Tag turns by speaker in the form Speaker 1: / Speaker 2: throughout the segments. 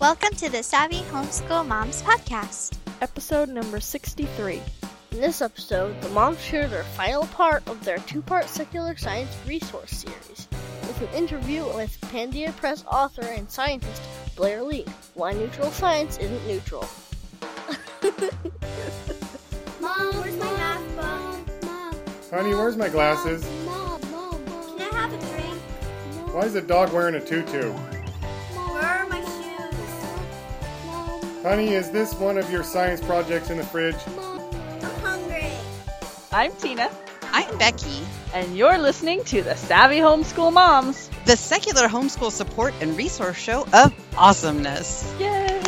Speaker 1: Welcome to the Savvy Homeschool Moms Podcast.
Speaker 2: Episode number 63.
Speaker 3: In this episode, the moms share their final part of their two part secular science resource series with an interview with Pandia Press author and scientist Blair Lee. Why neutral science isn't neutral.
Speaker 1: Mom, where's my math book?
Speaker 4: Mom, Honey, where's my glasses?
Speaker 1: Mom, Mom, Can I have a drink?
Speaker 4: Why is the dog wearing a tutu? Honey, is this one of your science projects in the fridge?
Speaker 1: I'm hungry.
Speaker 2: I'm Tina,
Speaker 5: I'm Becky,
Speaker 2: and you're listening to the Savvy Homeschool Moms.
Speaker 5: the secular homeschool support and resource show of awesomeness.
Speaker 2: Yay!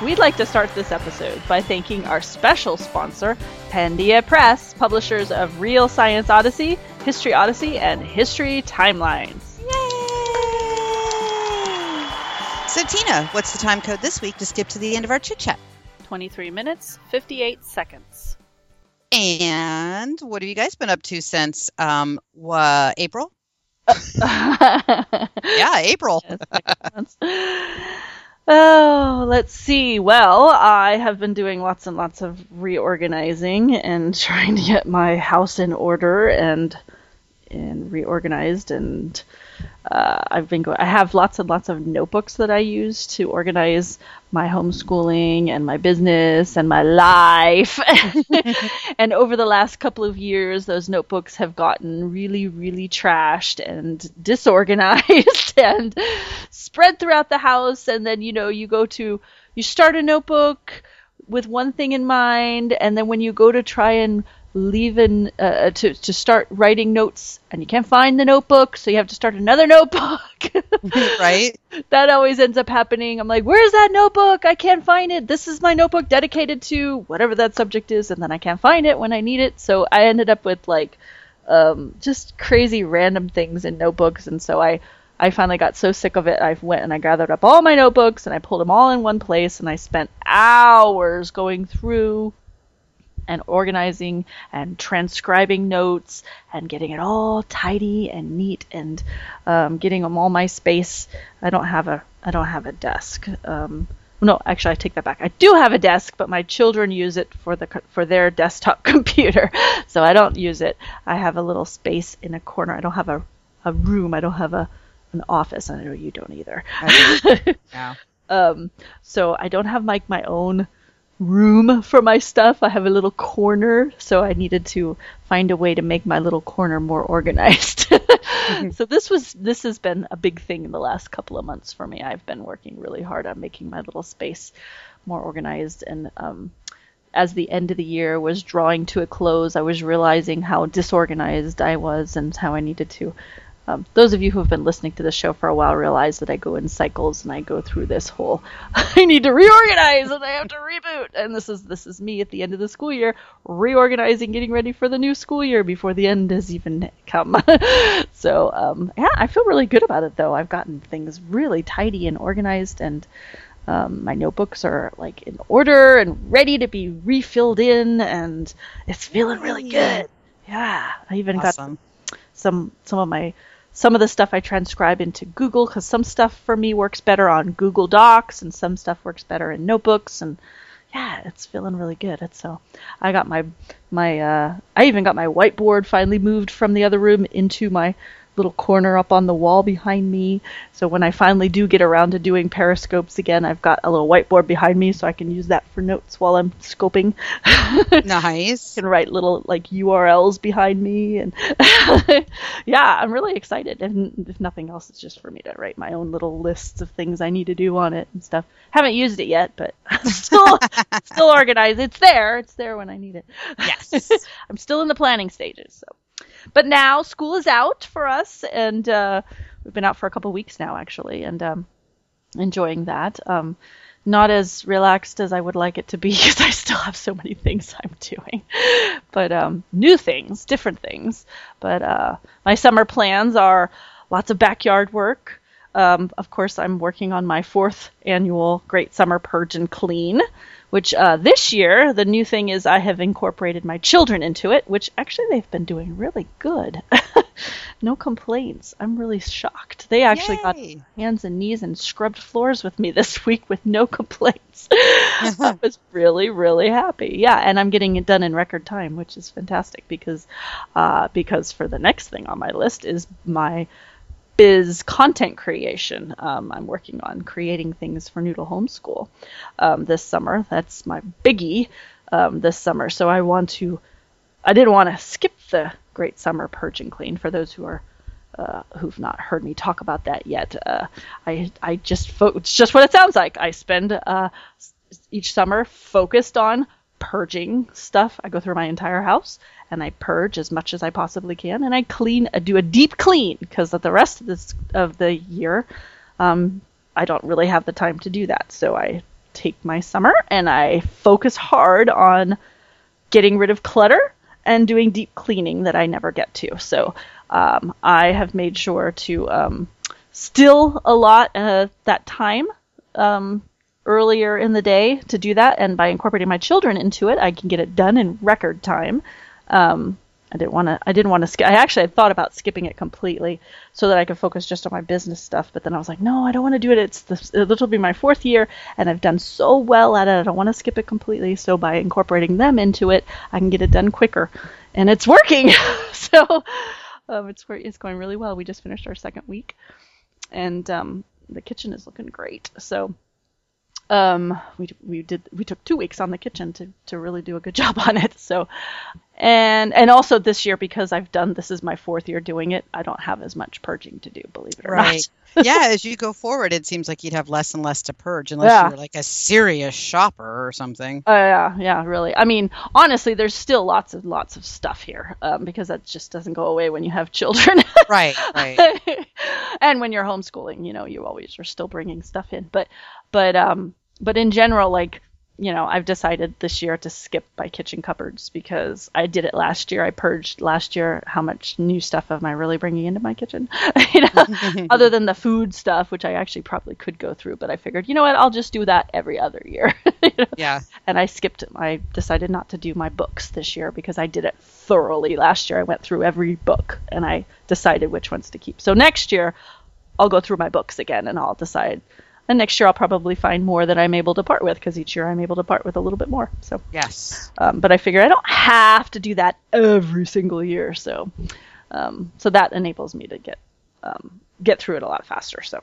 Speaker 2: We'd like to start this episode by thanking our special sponsor, Pandia Press, publishers of Real Science Odyssey, History Odyssey, and History Timelines.
Speaker 5: So, Tina, what's the time code this week to skip to the end of our chit chat?
Speaker 2: 23 minutes, 58 seconds.
Speaker 5: And what have you guys been up to since um, wha- April?
Speaker 2: yeah,
Speaker 5: Yeah, April.
Speaker 2: Oh, let's see. Well, I have been doing lots and lots of reorganizing and trying to get my house in order and and reorganized and uh, I've been going. I have lots and lots of notebooks that I use to organize my homeschooling and my business and my life. and over the last couple of years, those notebooks have gotten really, really trashed and disorganized and spread throughout the house. And then you know you go to you start a notebook with one thing in mind, and then when you go to try and leave in uh, to to start writing notes and you can't find the notebook so you have to start another notebook.
Speaker 5: Right?
Speaker 2: that always ends up happening. I'm like where's that notebook? I can't find it. This is my notebook dedicated to whatever that subject is and then i can't find it when i need it. So i ended up with like um, just crazy random things in notebooks and so i i finally got so sick of it i went and i gathered up all my notebooks and i pulled them all in one place and i spent hours going through and organizing and transcribing notes and getting it all tidy and neat and um, getting them all my space. I don't have a I don't have a desk. Um, no, actually, I take that back. I do have a desk, but my children use it for the for their desktop computer, so I don't use it. I have a little space in a corner. I don't have a, a room. I don't have a an office. I know you don't either.
Speaker 5: Yeah.
Speaker 2: Um, so I don't have like my own room for my stuff. I have a little corner, so I needed to find a way to make my little corner more organized. so this was this has been a big thing in the last couple of months for me. I've been working really hard on making my little space more organized and um as the end of the year was drawing to a close, I was realizing how disorganized I was and how I needed to um, those of you who have been listening to the show for a while realize that I go in cycles and I go through this whole I need to reorganize and I have to reboot. And this is this is me at the end of the school year reorganizing getting ready for the new school year before the end has even come. So um, yeah I feel really good about it though. I've gotten things really tidy and organized and um, my notebooks are like in order and ready to be refilled in and it's feeling really good. Yeah I even got
Speaker 5: Awesome.
Speaker 2: some some of my some of the stuff I transcribe into Google because some stuff for me works better on Google Docs and some stuff works better in notebooks and yeah, it's feeling really good. It's so I got my my uh, I even got my whiteboard finally moved from the other room into my little corner up on the wall behind me. So when I finally do get around to doing periscopes again, I've got a little whiteboard behind me so I can use that for notes while I'm scoping.
Speaker 5: Nice.
Speaker 2: can write little like URLs behind me and yeah, I'm really excited. And if nothing else, it's just for me to write my own little lists of things I need to do on it and stuff. Haven't used it yet, but still still organized. It's there. It's there when I need it.
Speaker 5: Yes.
Speaker 2: I'm still in the planning stages. So, but now school is out for us, and uh, we've been out for a couple weeks now, actually, and um, enjoying that. Um, not as relaxed as I would like it to be because I still have so many things I'm doing, but um, new things, different things. But uh, my summer plans are lots of backyard work. Um, of course, I'm working on my fourth annual Great Summer Purge and Clean, which uh, this year the new thing is I have incorporated my children into it, which actually they've been doing really good. no complaints. I'm really shocked. They actually got hands and knees and scrubbed floors with me this week with no complaints. I was really, really happy. Yeah, and I'm getting it done in record time, which is fantastic because uh, because for the next thing on my list is my biz content creation. Um, I'm working on creating things for Noodle Homeschool um, this summer. That's my biggie um, this summer. So I want to. I didn't want to skip the Great Summer Purge and Clean for those who are uh, who've not heard me talk about that yet. Uh, I I just fo- it's just what it sounds like. I spend uh, each summer focused on purging stuff. I go through my entire house and I purge as much as I possibly can, and I clean, I do a deep clean because the rest of this of the year, um, I don't really have the time to do that. So I take my summer and I focus hard on getting rid of clutter and doing deep cleaning that I never get to. So um, I have made sure to um, still a lot uh, that time um, earlier in the day to do that, and by incorporating my children into it, I can get it done in record time. Um, I didn't want to. I didn't want to skip. I actually had thought about skipping it completely so that I could focus just on my business stuff. But then I was like, no, I don't want to do it. It's this. Will be my fourth year, and I've done so well at it. I don't want to skip it completely. So by incorporating them into it, I can get it done quicker, and it's working. so um, it's it's going really well. We just finished our second week, and um, the kitchen is looking great. So um, we we did we took two weeks on the kitchen to to really do a good job on it. So and and also this year because I've done this is my fourth year doing it, I don't have as much purging to do. Believe it or
Speaker 5: Right.
Speaker 2: not.
Speaker 5: yeah, as you go forward, it seems like you'd have less and less to purge unless
Speaker 2: Yeah.
Speaker 5: you're like a serious shopper or something.
Speaker 2: Uh, yeah, yeah, really. I mean, honestly, there's still lots of lots of stuff here um, because that just doesn't go away when you have children.
Speaker 5: Right, right.
Speaker 2: and when you're homeschooling, you know, you always are still bringing stuff in. But, but, um, but in general, like, you know, I've decided this year to skip my kitchen cupboards because I did it last year. I purged last year. How much new stuff am I really bringing into my kitchen? you know, other than the food stuff, which I actually probably could go through, but I figured, you know what, I'll just do that every other year. you know?
Speaker 5: Yeah.
Speaker 2: and I skipped. I decided not to do my books this year because I did it thoroughly last year. I went through every book and I decided which ones to keep. So next year, I'll go through my books again and I'll decide. And next year, I'll probably find more that I'm able to part with because each year I'm able to part with a little bit more. So,
Speaker 5: Yes.
Speaker 2: um, but I figure I don't have to do that every single year. So, um, so that enables me to get um, get through it a lot faster. So,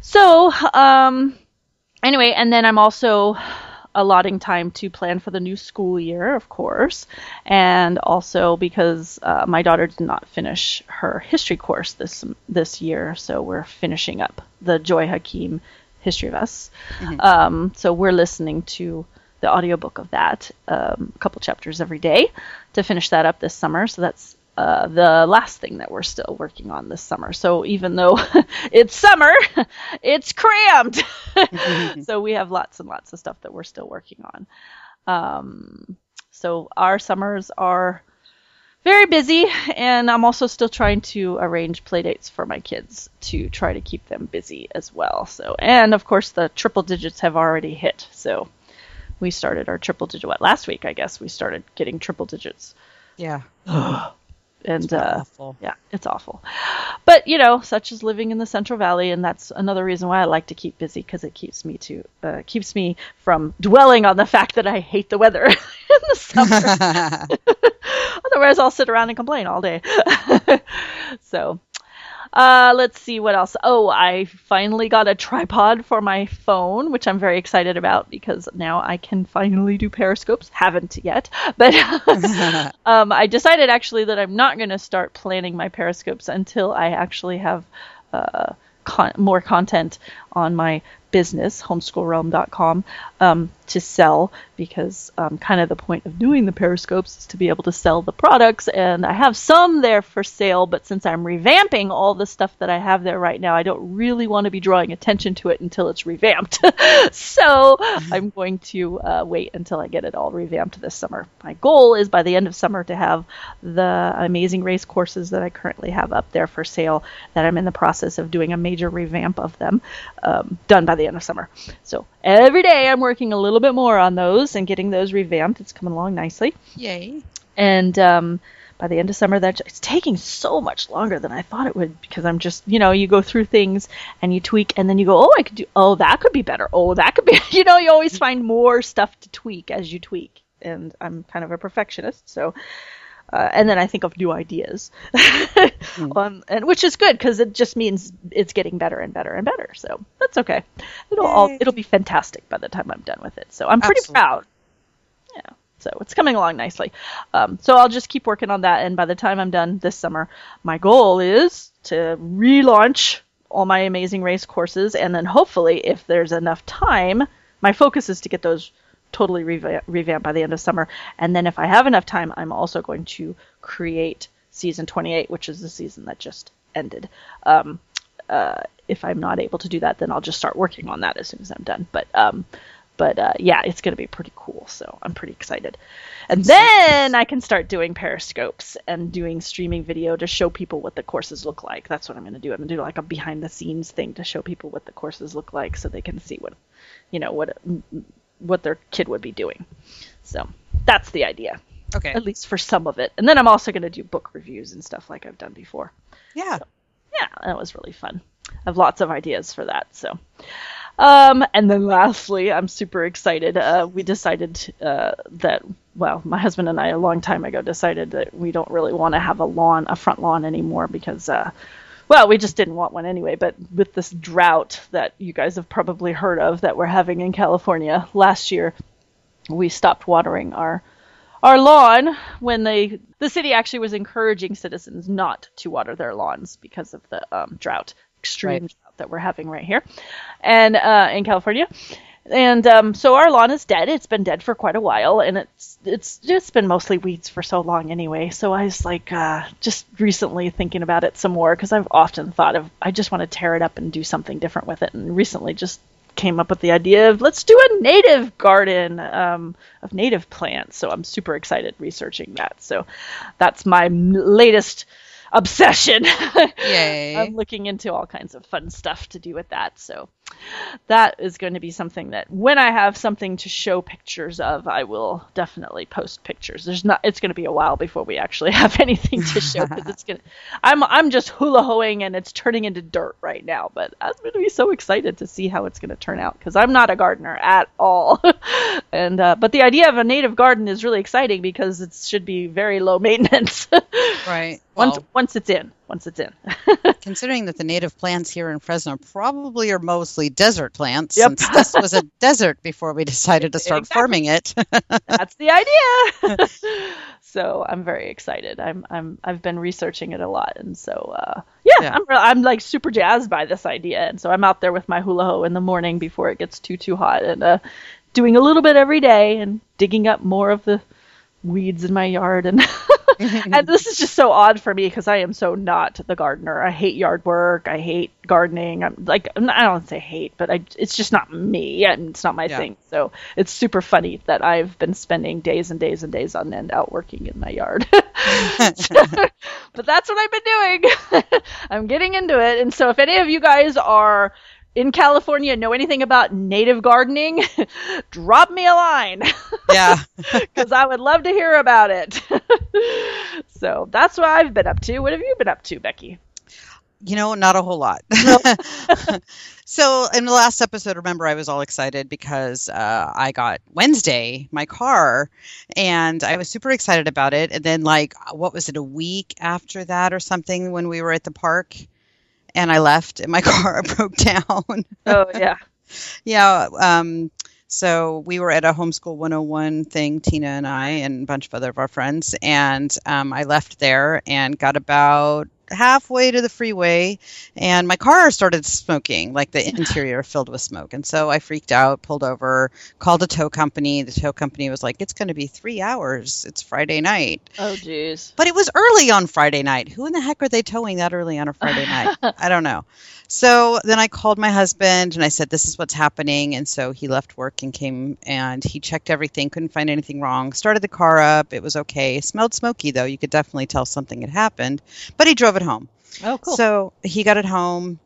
Speaker 2: so um, anyway, and then I'm also allotting time to plan for the new school year, of course, and also because uh, my daughter did not finish her history course this this year, so we're finishing up the Joy Hakim History of Us. Um, so we're listening to the audiobook of that, um, a couple chapters every day, to finish that up this summer. So that's uh, the last thing that we're still working on this summer. So even though it's summer, it's crammed. so we have lots and lots of stuff that we're still working on. Um, so our summers are very busy, and I'm also still trying to arrange play dates for my kids to try to keep them busy as well. So, and of course, the triple digits have already hit. So we started our triple digit. What last week? I guess we started getting triple digits,
Speaker 5: Yeah.
Speaker 2: and uh, yeah, it's awful. But you know, such is living in the Central Valley, and that's another reason why I like to keep busy because it keeps me to uh, keeps me from dwelling on the fact that I hate the weather in the summer. Otherwise, I'll sit around and complain all day. so, uh, let's see what else. Oh, I finally got a tripod for my phone, which I'm very excited about because now I can finally do periscopes. Haven't yet, but um, I decided actually that I'm not going to start planning my periscopes until I actually have uh, con- more content on my business, homeschoolrealm.com, um, to sell because um, kind of the point of doing the periscopes is to be able to sell the products. And I have some there for sale, but since I'm revamping all the stuff that I have there right now, I don't really want to be drawing attention to it until it's revamped. so I'm going to uh, wait until I get it all revamped this summer. My goal is by the end of summer to have the amazing race courses that I currently have up there for sale, that I'm in the process of doing a major revamp of them um, done by the end of summer. So every day I'm working a little bit more on those and getting those revamped. It's coming along nicely.
Speaker 5: Yay.
Speaker 2: And um, by the end of summer, that it's taking so much longer than I thought it would because I'm just, you know, you go through things and you tweak and then you go, oh, I could do, oh, that could be better. Oh, that could be, you know, you always find more stuff to tweak as you tweak. And I'm kind of a perfectionist, so uh, and then I think of new ideas, um, and which is good because it just means it's getting better and better and better. So that's okay. It'll all it'll be fantastic by the time I'm done with it. So I'm pretty
Speaker 5: Absolutely.
Speaker 2: proud. Yeah. So it's coming along nicely. Um, so I'll just keep working on that, and by the time I'm done this summer, my goal is to relaunch all my Amazing Race courses, and then hopefully, if there's enough time, my focus is to get those totally reva- revamped by the end of summer. And then if I have enough time, I'm also going to create season 28, which is the season that just ended. Um, uh, if I'm not able to do that, then I'll just start working on that as soon as I'm done. But um, but uh, yeah, it's going to be pretty cool. So I'm pretty excited. And then I can start doing periscopes and doing streaming video to show people what the courses look like. That's what I'm going to do. I'm going to do like a behind the scenes thing to show people what the courses look like so they can see what you know what what their kid would be doing. So that's the idea,
Speaker 5: Okay.
Speaker 2: at least for some of it. And then I'm also going to do book reviews and stuff like I've done before.
Speaker 5: Yeah.
Speaker 2: Yeah, that was really fun. I have lots of ideas for that. So, um, and then lastly, I'm super excited. Uh, we decided uh, that, well, my husband and I a long time ago decided that we don't really want to have a lawn, a front lawn anymore because, uh, well, we just didn't want one anyway. But with this drought that you guys have probably heard of that we're having in California last year, we stopped watering our our lawn when they the city actually was encouraging citizens not to water their lawns because of the um, drought extreme
Speaker 5: Right.
Speaker 2: drought that we're having right here and uh, in California and um, so our lawn is dead it's been dead for quite a while and it's it's just been mostly weeds for so long anyway so I was like uh, just recently thinking about it some more because I've often thought of I just want to tear it up and do something different with it and recently just came up with the idea of let's do a native garden um, of native plants. So I'm super excited researching that. So that's my m- latest obsession.
Speaker 5: Yay.
Speaker 2: I'm looking into all kinds of fun stuff to do with that. So that is going to be something that when I have something to show pictures of, I will definitely post pictures. There's not. It's going to be a while before we actually have anything to show because it's gonna. I'm I'm just hula hoeing and it's turning into dirt right now. But I'm going to be so excited to see how it's going to turn out because I'm not a gardener at all. and uh, but the idea of a native garden is really exciting because it should be very low maintenance.
Speaker 5: Right.
Speaker 2: once
Speaker 5: Well,
Speaker 2: once it's in, once it's in.
Speaker 5: considering that the native plants here in Fresno probably are mostly desert plants,
Speaker 2: Yep.
Speaker 5: since this was a desert before we decided to start
Speaker 2: Exactly.
Speaker 5: farming it.
Speaker 2: That's the idea. so I'm very excited. I'm I'm I've been researching it a lot, and so uh, yeah,
Speaker 5: Yeah.
Speaker 2: I'm I'm like super jazzed by this idea, and so I'm out there with my hula hoe in the morning before it gets too too hot, and uh, doing a little bit every day and digging up more of the weeds in my yard and and this is just so odd for me because I am so not the gardener. I hate yard work. I hate gardening. I'm like I don't say hate, but I it's just not me and it's not my
Speaker 5: Yeah.
Speaker 2: thing. So it's super funny that I've been spending days and days and days on end out working in my yard. but that's what I've been doing. I'm getting into it. And so if any of you guys are in California know anything about native gardening, drop me a line
Speaker 5: yeah.
Speaker 2: because I would love to hear about it. so that's what I've been up to. What have you been up to, Becky?
Speaker 5: You know, not a whole lot. so, in the last episode, remember, I was all excited because uh, I got Wednesday my car, and I was super excited about it. And then, like, what was it, a week after that or something, when we were at the park, and I left, and my car broke down.
Speaker 2: Oh yeah,
Speaker 5: yeah. Um, so we were at a homeschool 101 thing, Tina and I, and a bunch of other of our friends. And um, I left there and got about halfway to the freeway, and my car started smoking, like the interior filled with smoke. And so I freaked out, pulled over, called a tow company. The tow company was like, "It's going to be three hours. It's Friday night."
Speaker 2: oh jeez.
Speaker 5: But it was early on Friday night. Who in the heck are they towing that early on a Friday night? I don't know. So then I called my husband and I said, This is what's happening. And so he left work and came and he checked everything, couldn't find anything wrong, started the car up. It was okay. smelled smoky though. You could definitely tell something had happened, but he drove it home.
Speaker 2: Oh cool.
Speaker 5: So he got it home.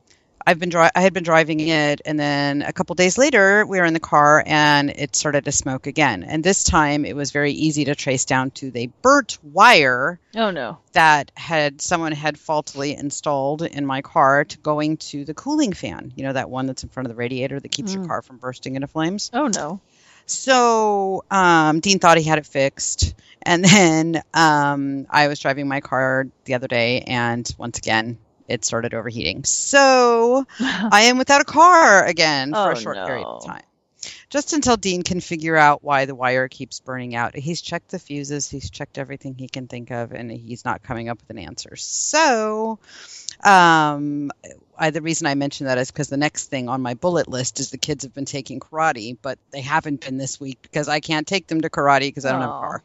Speaker 5: I've been dri- I had been driving it, and then a couple days later, we were in the car, and it started to smoke again. And this time, it was very easy to trace down to the burnt wire
Speaker 2: Oh no.
Speaker 5: that had someone had faultily installed in my car to going to the cooling fan. You know that one that's in front of the radiator that keeps your
Speaker 2: Mm.
Speaker 5: car from bursting into flames.
Speaker 2: Oh no.
Speaker 5: So um, Dean thought he had it fixed, and then um, I was driving my car the other day, and once again it started overheating. So I am without a car again for
Speaker 2: Oh,
Speaker 5: a short period of time. Just until Dean can figure out why the wire keeps burning out. He's checked the fuses, he's checked everything he can think of, and he's not coming up with an answer. So, um, I, the reason I mention that is because the next thing on my bullet list is the kids have been taking karate, but they haven't been this week because I can't take them to karate because I don't have a car.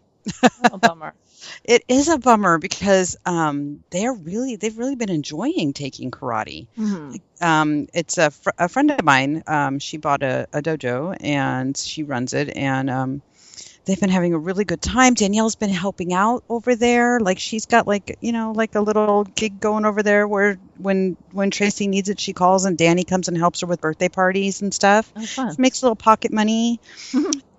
Speaker 2: Oh, bummer.
Speaker 5: It is a bummer because um, they're really they've really been enjoying taking karate
Speaker 2: Mhm.
Speaker 5: um, it's a, fr- a friend of mine. Um, she bought a, a dojo and she runs it, and um, they've been having a really good time. Danielle's been helping out over there. Like she's got like you know like a little gig going over there where when when Tracy needs it, she calls, and Danny comes and helps her with birthday parties and stuff.
Speaker 2: Oh.
Speaker 5: Makes a little pocket money.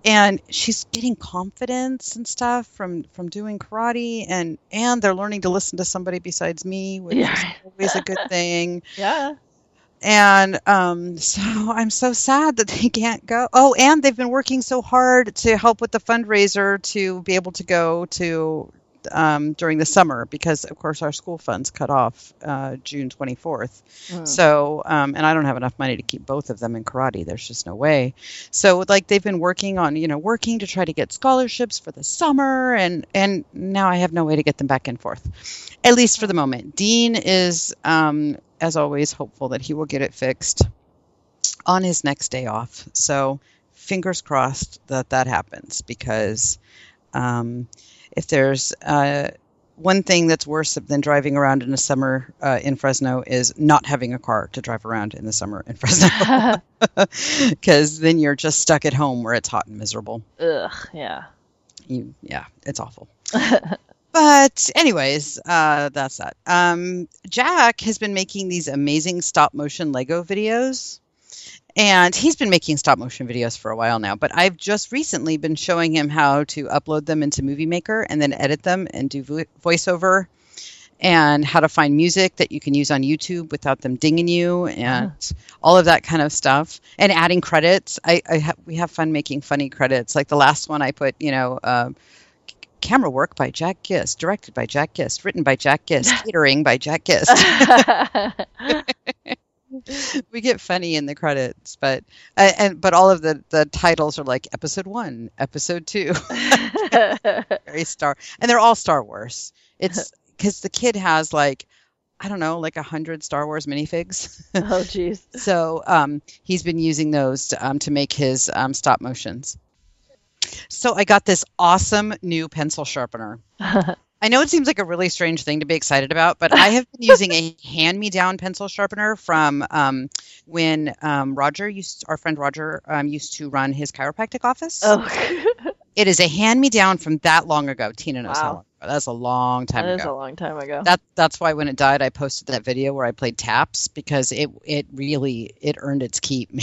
Speaker 5: And she's getting confidence and stuff from from doing karate, and and they're learning to listen to somebody besides me, which is always a good thing
Speaker 2: Yeah.
Speaker 5: and um, so I'm so sad that they can't go. Oh, and they've been working so hard to help with the fundraiser to be able to go to um, during the summer because, of course, our school funds cut off uh, June 24th.
Speaker 2: Mm.
Speaker 5: So, um, and I don't have enough money to keep both of them in karate. There's just no way. So, like, they've been working on, you know, working to try to get scholarships for the summer, and and now I have no way to get them back and forth, at least for the moment. Dean is, um, as always, hopeful that he will get it fixed on his next day off. So, fingers crossed that that happens because um, if there's uh, one thing that's worse than driving around in the summer uh, in Fresno is not having a car to drive around in the summer in Fresno because then you're just stuck at home where it's hot and miserable.
Speaker 2: Ugh. Yeah.
Speaker 5: You, yeah, it's awful. But anyways, uh, that's that. Um, Jack has been making these amazing stop motion Lego videos. And he's been making stop motion videos for a while now, but I've just recently been showing him how to upload them into Movie Maker and then edit them and do vo- voiceover and how to find music that you can use on YouTube without them dinging you and all of that kind of stuff and adding credits. I, I ha- we have fun making funny credits. Like the last one I put, you know, uh, c- camera work by Jack Gist, directed by Jack Gist, written by Jack Gist, catering by Jack Gist. we get funny in the credits, but uh, and but all of the the titles are like episode one, episode two, very Star, and they're all Star Wars. It's because the kid has like I don't know, like a hundred Star Wars minifigs.
Speaker 2: oh, jeez.
Speaker 5: so um, he's been using those to, um, to make his um, stop motions. So I got this awesome new pencil sharpener. I know it seems like a really strange thing to be excited about, but I have been using a hand-me-down pencil sharpener from um, when um, Roger used, our friend Roger um, used to run his chiropractic office.
Speaker 2: oh,
Speaker 5: It is a hand-me-down from that long ago. Tina knows how long. That's a long time
Speaker 2: that
Speaker 5: ago.
Speaker 2: is a long time ago.
Speaker 5: that that's why when it died i posted that video where i played taps because it it really it earned its keep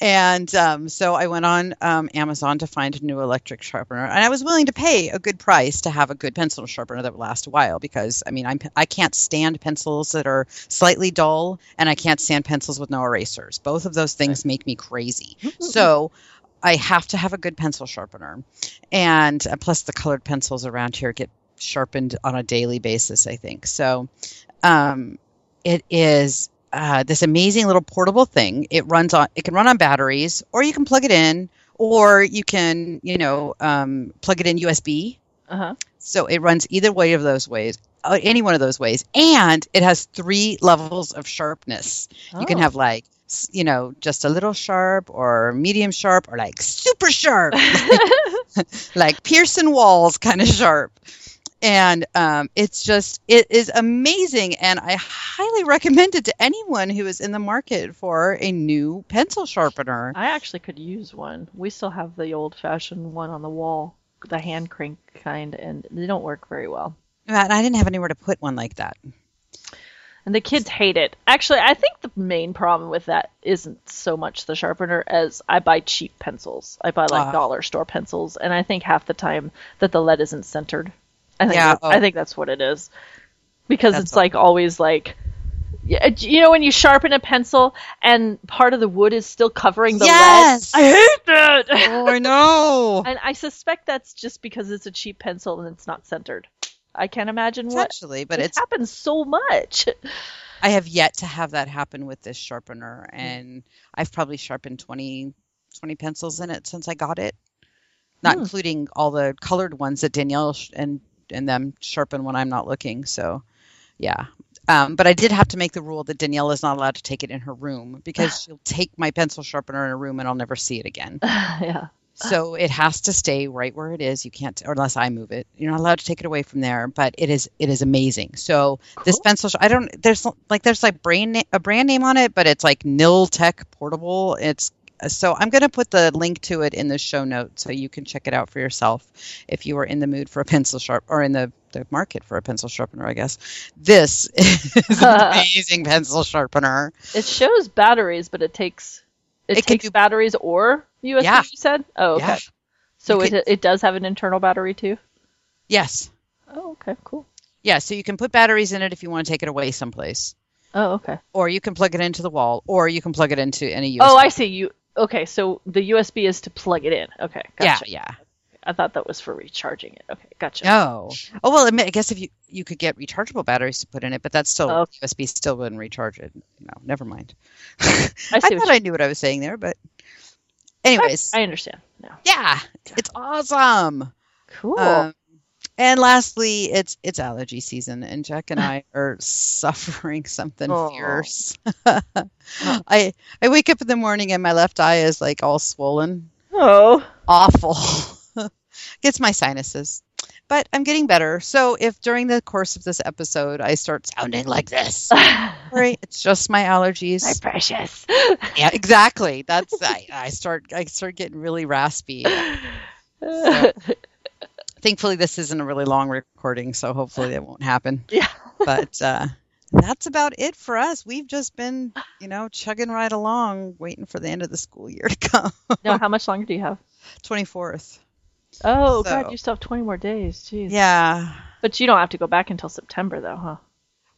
Speaker 5: and um, so i went on um, amazon to find a new electric sharpener and i was willing to pay a good price to have a good pencil sharpener that would last a while because i mean I'm, i can't stand pencils that are slightly dull and i can't stand pencils with no erasers. Both of those things make me crazy. So I have to have a good pencil sharpener. And uh, plus, the colored pencils around here get sharpened on a daily basis, I think. So um, it is uh, this amazing little portable thing. It runs on, it can run on batteries, or you can plug it in, or you can, you know, um, plug it in USB.
Speaker 2: uh-huh.
Speaker 5: So it runs either way of those ways, uh, any one of those ways. And it has three levels of sharpness. You can
Speaker 2: Oh.
Speaker 5: have like, you know, just a little sharp or medium sharp or like super sharp, like Pearson walls kind of sharp. And um, it's just, it is amazing. And I highly recommend it to anyone who is in the market for a new pencil sharpener.
Speaker 2: I actually could use one. We still have the old-fashioned one on the wall, the hand crank kind, and they don't work very well.
Speaker 5: And I didn't have anywhere to put one like that.
Speaker 2: And the kids hate it. Actually, I think the main problem with that isn't so much the sharpener as I buy cheap pencils. I buy like
Speaker 5: Ah.
Speaker 2: dollar store pencils, and I think half the time that the lead isn't centered. I think
Speaker 5: Yeah, oh.
Speaker 2: I think that's what it is. Because
Speaker 5: That's
Speaker 2: it's like always like yeah, you know when you sharpen a pencil and part of the wood is still covering the
Speaker 5: Yes!
Speaker 2: lead. I hate that.
Speaker 5: Oh, I know.
Speaker 2: and I suspect that's just because it's a cheap pencil and it's not centered. I can't imagine what
Speaker 5: Potentially, but
Speaker 2: it
Speaker 5: it's
Speaker 2: happens so much.
Speaker 5: I have yet to have that happen with this sharpener, and I've probably sharpened 20, 20 pencils in it since I got it, not
Speaker 2: Hmm.
Speaker 5: including all the colored ones that Danielle and and them sharpen when I'm not looking. So, yeah. Um, but I did have to make the rule that Danielle is not allowed to take it in her room because she'll take my pencil sharpener in her room and I'll never see it again.
Speaker 2: yeah.
Speaker 5: So it has to stay right where it is. You can't, or unless I move it. You're not allowed to take it away from there. But it is, it is amazing. So this pencil, I don't. There's like there's like brand a brand name on it, but it's like Nil Tech Portable. It's so I'm gonna put the link to it in the show notes so you can check it out for yourself if you are in the mood for a pencil sharp or in the the market for a pencil sharpener. I guess this is an amazing pencil sharpener.
Speaker 2: It shows batteries, but it takes it,
Speaker 5: It
Speaker 2: takes
Speaker 5: do-
Speaker 2: batteries or USB.
Speaker 5: Yeah.
Speaker 2: You said? Oh, okay.
Speaker 5: Yeah.
Speaker 2: So
Speaker 5: You
Speaker 2: it
Speaker 5: could-
Speaker 2: it does have an internal battery too.
Speaker 5: Yes.
Speaker 2: Oh, okay, cool.
Speaker 5: Yeah, so you can put batteries in it if you want to take it away someplace.
Speaker 2: Oh, okay.
Speaker 5: or you can plug it into the wall, or you can plug it into any USB.
Speaker 2: Oh, I see. You okay? So the USB is to plug it in. Okay, gotcha.
Speaker 5: Yeah, yeah.
Speaker 2: I thought that was for recharging it. Okay, gotcha.
Speaker 5: No. Oh well, I mean, I guess if you you could get rechargeable batteries to put in it, but that's still
Speaker 2: Oh.
Speaker 5: USB still wouldn't recharge it. No, never mind.
Speaker 2: I
Speaker 5: I, thought I knew what I was saying there, but anyways,
Speaker 2: I understand now.
Speaker 5: yeah, it's awesome.
Speaker 2: Cool.
Speaker 5: Um, and lastly, it's it's allergy season, and Jack and I are suffering something
Speaker 2: Aw.
Speaker 5: fierce. I I wake up in the morning and my left eye is like all swollen.
Speaker 2: oh.
Speaker 5: awful. Gets my sinuses. But I'm getting better. So if during the course of this episode I start sounding like this, right, it's just my allergies.
Speaker 2: My precious.
Speaker 5: yeah, exactly. That's I, I start I start getting really raspy. So- Thankfully this isn't a really long recording, so hopefully that won't happen.
Speaker 2: yeah.
Speaker 5: But uh that's about it for us. We've just been, you know, chugging right along, waiting for the end of the school year to come.
Speaker 2: No, how much longer do you have?
Speaker 5: 24th.
Speaker 2: Oh
Speaker 5: So-
Speaker 2: God, you still have 20 more days. Jeez.
Speaker 5: Yeah.
Speaker 2: But you don't have to go back until September, though, huh?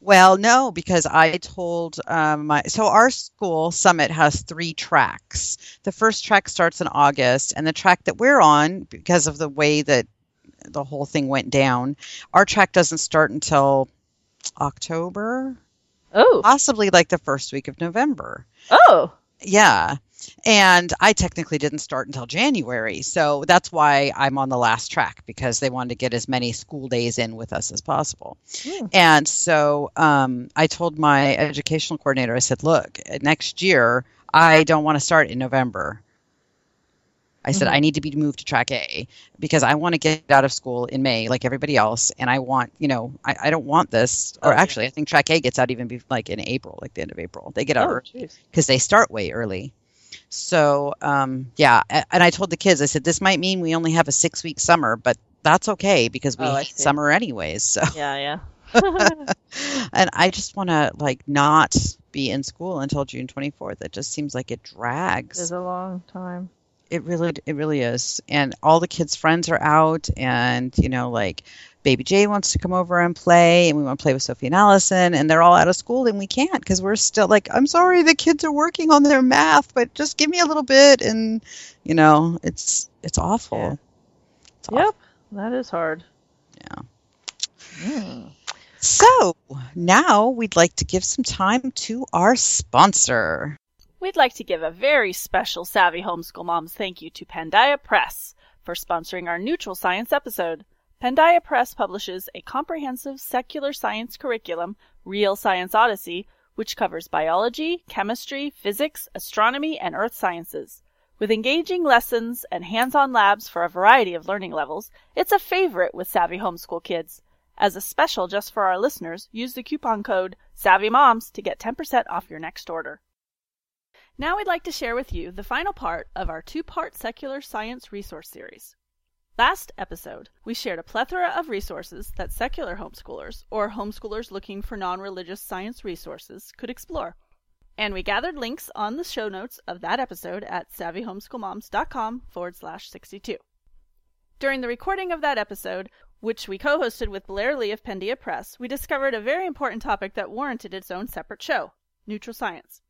Speaker 5: Well, no, because I told um, my so our school Summit has three tracks. The first track starts in August, and the track that we're on, because of the way that the whole thing went down, our track doesn't start until October,
Speaker 2: Oh.
Speaker 5: possibly like the first week of November.
Speaker 2: Oh.
Speaker 5: Yeah. And I technically didn't start until January. So that's why I'm on the last track because they wanted to get as many school days in with us as possible.
Speaker 2: Hmm.
Speaker 5: And so um, I told my educational coordinator, I said, look, next year, I don't want to start in November. I said,
Speaker 2: Mhm.
Speaker 5: I need to be moved to track A because I want to get out of school in May like everybody else. And I want, you know, I, I don't want this. Or
Speaker 2: Oh, yeah.
Speaker 5: actually, I think track A gets out even be, like in April, like the end of April. They get out
Speaker 2: Oh,
Speaker 5: because they start way early. So um, yeah, and I told the kids, I said this might mean we only have a six week summer, but that's okay because we
Speaker 2: Oh,
Speaker 5: hate
Speaker 2: see.
Speaker 5: summer anyways. So
Speaker 2: Yeah, yeah.
Speaker 5: and I just want to like not be in school until June twenty fourth. It just seems like it
Speaker 2: It's
Speaker 5: drags.
Speaker 2: a long time.
Speaker 5: It really, it really is. And all the kids' friends are out, and you know, like Baby J wants to come over and play, and we want to play with Sophie and Allison, and they're all out of school, and we can't because we're still like, I'm sorry, the kids are working on their math, but just give me a little bit, and you know, it's it's awful.
Speaker 2: Yeah.
Speaker 5: It's awful.
Speaker 2: Yep. That is hard.
Speaker 5: Yeah.
Speaker 2: Mm.
Speaker 5: So now we'd like to give some time to our sponsor.
Speaker 6: We'd like to give a very special Savvy Homeschool Moms thank you to Pandia Press for sponsoring our Neutral Science episode. Pandia Press publishes a comprehensive secular science curriculum, Real Science Odyssey, which covers biology, chemistry, physics, astronomy, and earth sciences. With engaging lessons and hands-on labs for a variety of learning levels, it's a favorite with Savvy Homeschool kids. As a special just for our listeners, use the coupon code SAVVYMOMS to get 10% off your next order. Now we'd like to share with you the final part of our two part secular science resource series. Last episode, we shared a plethora of resources that secular homeschoolers, or homeschoolers looking for non religious science resources, could explore. And we gathered links on the show notes of that episode at savvyhomeschoolmoms.com forward slash 62. During the recording of that episode, which we co hosted with Blair Lee of Pandia Press, we discovered a very important topic that warranted its own separate show neutral science.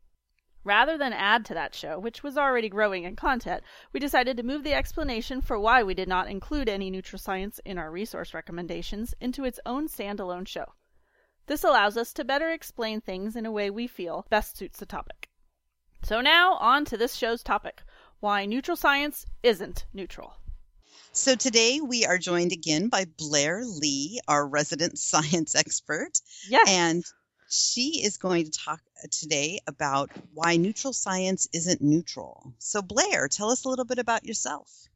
Speaker 6: Rather than add to that show, which was already growing in content, we decided to move the explanation for why we did not include any neutral science in our resource recommendations into its own standalone show. This allows us to better explain things in a way we feel best suits the topic. So now, on to this show's topic why neutral science isn't neutral.
Speaker 5: So today we are joined again by Blair Lee, our resident science expert.
Speaker 2: Yes.
Speaker 5: And she is going to talk today about why neutral science isn't neutral. So, Blair, tell us a little bit about yourself.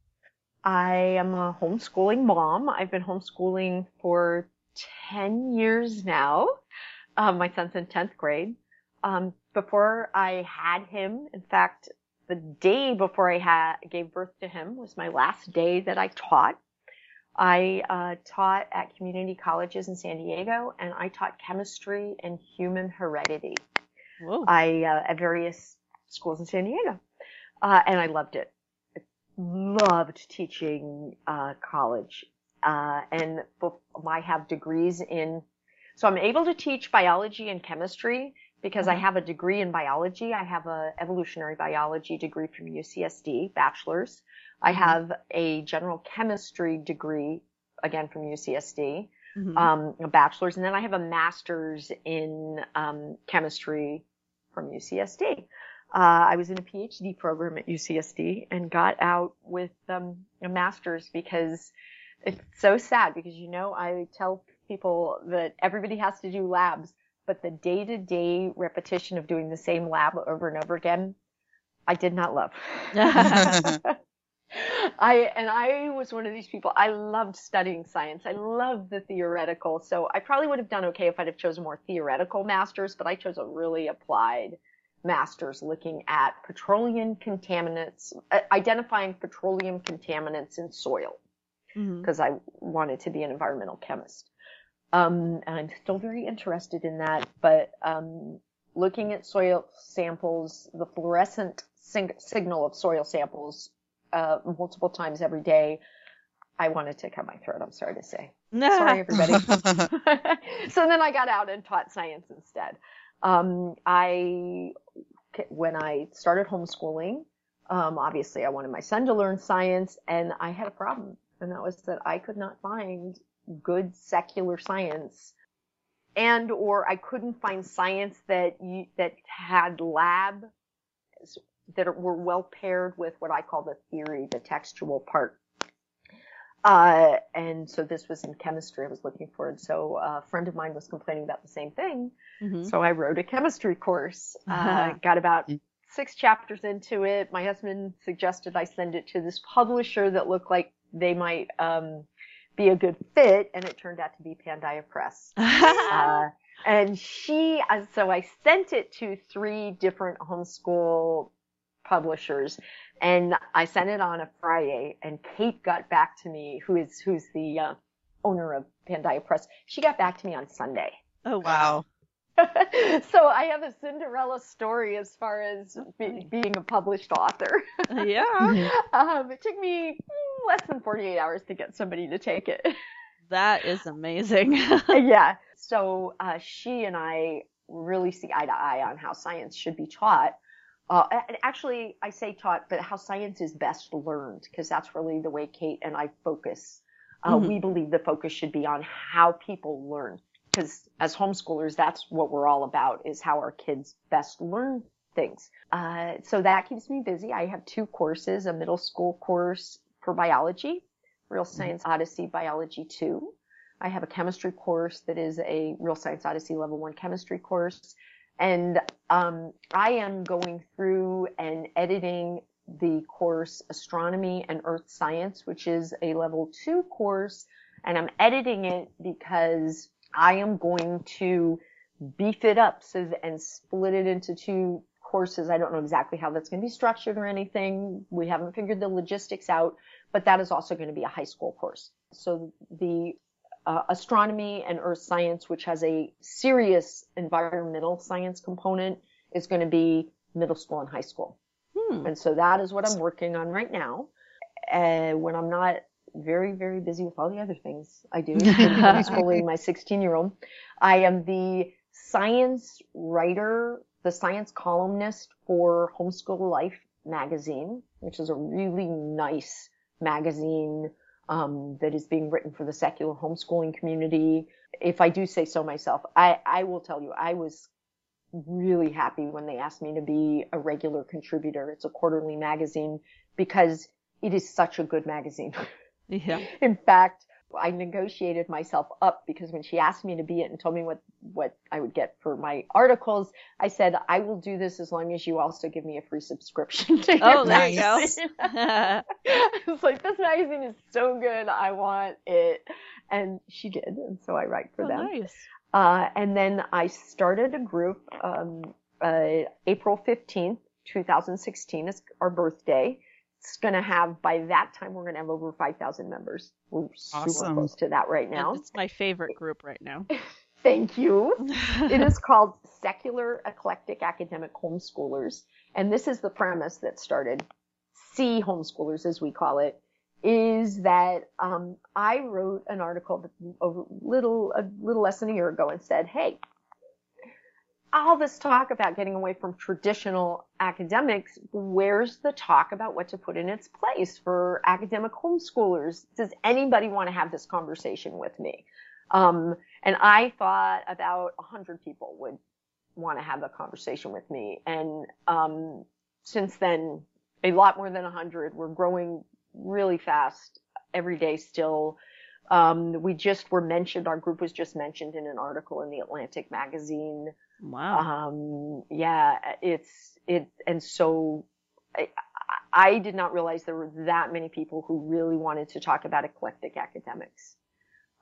Speaker 7: I am a homeschooling mom. I've been homeschooling for 10 years now. Um, my son's in 10th grade. Um, before I had him, in fact, the day before I gave birth to him was my last day that I taught. I uh, taught at community colleges in San Diego, and I taught chemistry and human heredity.
Speaker 2: Whoa.
Speaker 7: I uh, at various schools in San Diego, uh, and I loved it. I loved teaching uh, college, uh, and I have degrees in. So I'm able to teach biology and chemistry because I have a degree in biology. I have a evolutionary biology degree from UCSD, bachelor's. I have a general chemistry degree, again from UCSD,
Speaker 2: Mhm.
Speaker 7: um, a bachelor's, and then I have a master's in um, chemistry from UCSD. Uh, I was in a PhD program at UCSD and got out with um, a master's because it's so sad because you know I tell people that everybody has to do labs, but the day-to-day repetition of doing the same lab over and over again, I did not love. I and I was one of these people. I loved studying science. I loved the theoretical. So I probably would have done okay if I'd have chosen more theoretical masters, but I chose a really applied masters looking at petroleum contaminants, uh, identifying petroleum contaminants in soil because I wanted to be an environmental chemist. Um, and I'm still very interested in that, but um, looking at soil samples, the fluorescent sig- signal of soil samples uh, multiple times every day, I wanted to cut my throat. I'm sorry to say. Sorry, everybody. so then I got out and taught science instead. Um, I, when I started homeschooling, um, obviously I wanted my son to learn science and I had a problem. And that was that I could not find good secular science and or I couldn't find science that you, that had lab that were well paired with what I call the theory, the textual part. Uh, and so this was in chemistry I was looking for. And so a friend of mine was complaining about the same thing.
Speaker 2: Mhm.
Speaker 7: So I wrote a chemistry course. Uh, got about six chapters into it. My husband suggested I send it to this publisher that looked like they might um, be a good fit, and it turned out to be Pandia Press. Uh, and she, uh, so I sent it to three different homeschool publishers, and I sent it on a Friday. And Kate got back to me, who is who's the uh, owner of Pandia Press. She got back to me on Sunday.
Speaker 2: oh wow.
Speaker 7: so I have a Cinderella story as far as be, being a published author.
Speaker 2: Yeah.
Speaker 7: um, it took me less than 48 hours to get somebody to take it.
Speaker 2: That is amazing.
Speaker 7: yeah. So uh, she and I really see eye to eye on how science should be taught. Uh, and actually, I say taught, but how science is best learned, because that's really the way Kate and I focus. Uh,
Speaker 2: Mhm.
Speaker 7: We believe the focus should be on how people learn, because as homeschoolers, that's what we're all about: is how our kids best learn things. Uh, so that keeps me busy. I have two courses: a middle school course for biology, Real Science Odyssey Biology 2. I have a chemistry course that is a Real Science Odyssey Level 1 chemistry course. And um, I am going through and editing the course Astronomy and Earth Science, which is a Level 2 course. And I'm editing it because I am going to beef it up so and split it into two courses. I don't know exactly how that's going to be structured or anything. We haven't figured the logistics out, but that is also going to be a high school course. So the uh, astronomy and earth science, which has a serious environmental science component, is going to be middle school and high school.
Speaker 2: Hmm.
Speaker 7: And so that is what I'm working on right now. And when I'm not very, very busy with all the other things I do, homeschooling my 16 year old, I am the science writer, the science columnist for Homeschool Life magazine, which is a really nice magazine um, that is being written for the secular homeschooling community. If I do say so myself, I, I will tell you, I was really happy when they asked me to be a regular contributor. It's a quarterly magazine because it is such a good magazine.
Speaker 2: Yeah.
Speaker 7: In fact, I negotiated myself up because when she asked me to be it and told me what, what I would get for my articles, I said, I will do this as long as you also give me a free subscription to
Speaker 2: Oh, there you go.
Speaker 7: magazine." I was like, this magazine is so good. I want it. And she did. And so I write for
Speaker 2: Oh,
Speaker 7: them.
Speaker 2: nice.
Speaker 7: Uh, and then I started a group, um, uh, April 15th, 2016 is our birthday. It's going to have, by that time, we're going to have over 5,000 members. We're super close to that right now.
Speaker 2: It's my favorite group right now.
Speaker 7: Thank you. It is called Secular Eclectic Academic Homeschoolers. And this is the premise that started SEA homeschoolers, as we call it, is that um, I wrote an article a little a little less than a year ago and said, "Hey, all this talk about getting away from traditional academics, where's the talk about what to put in its place for academic homeschoolers? Does anybody want to have this conversation with me?" Um, and I thought about a hundred people would want to have a conversation with me. And, um, since then, a lot more than a hundred. We're growing really fast every day still. Um, we just were mentioned, our group was just mentioned in an article in the Atlantic magazine.
Speaker 2: Wow.
Speaker 7: Um, yeah, it's, it, and so I, I did not realize there were that many people who really wanted to talk about eclectic academics.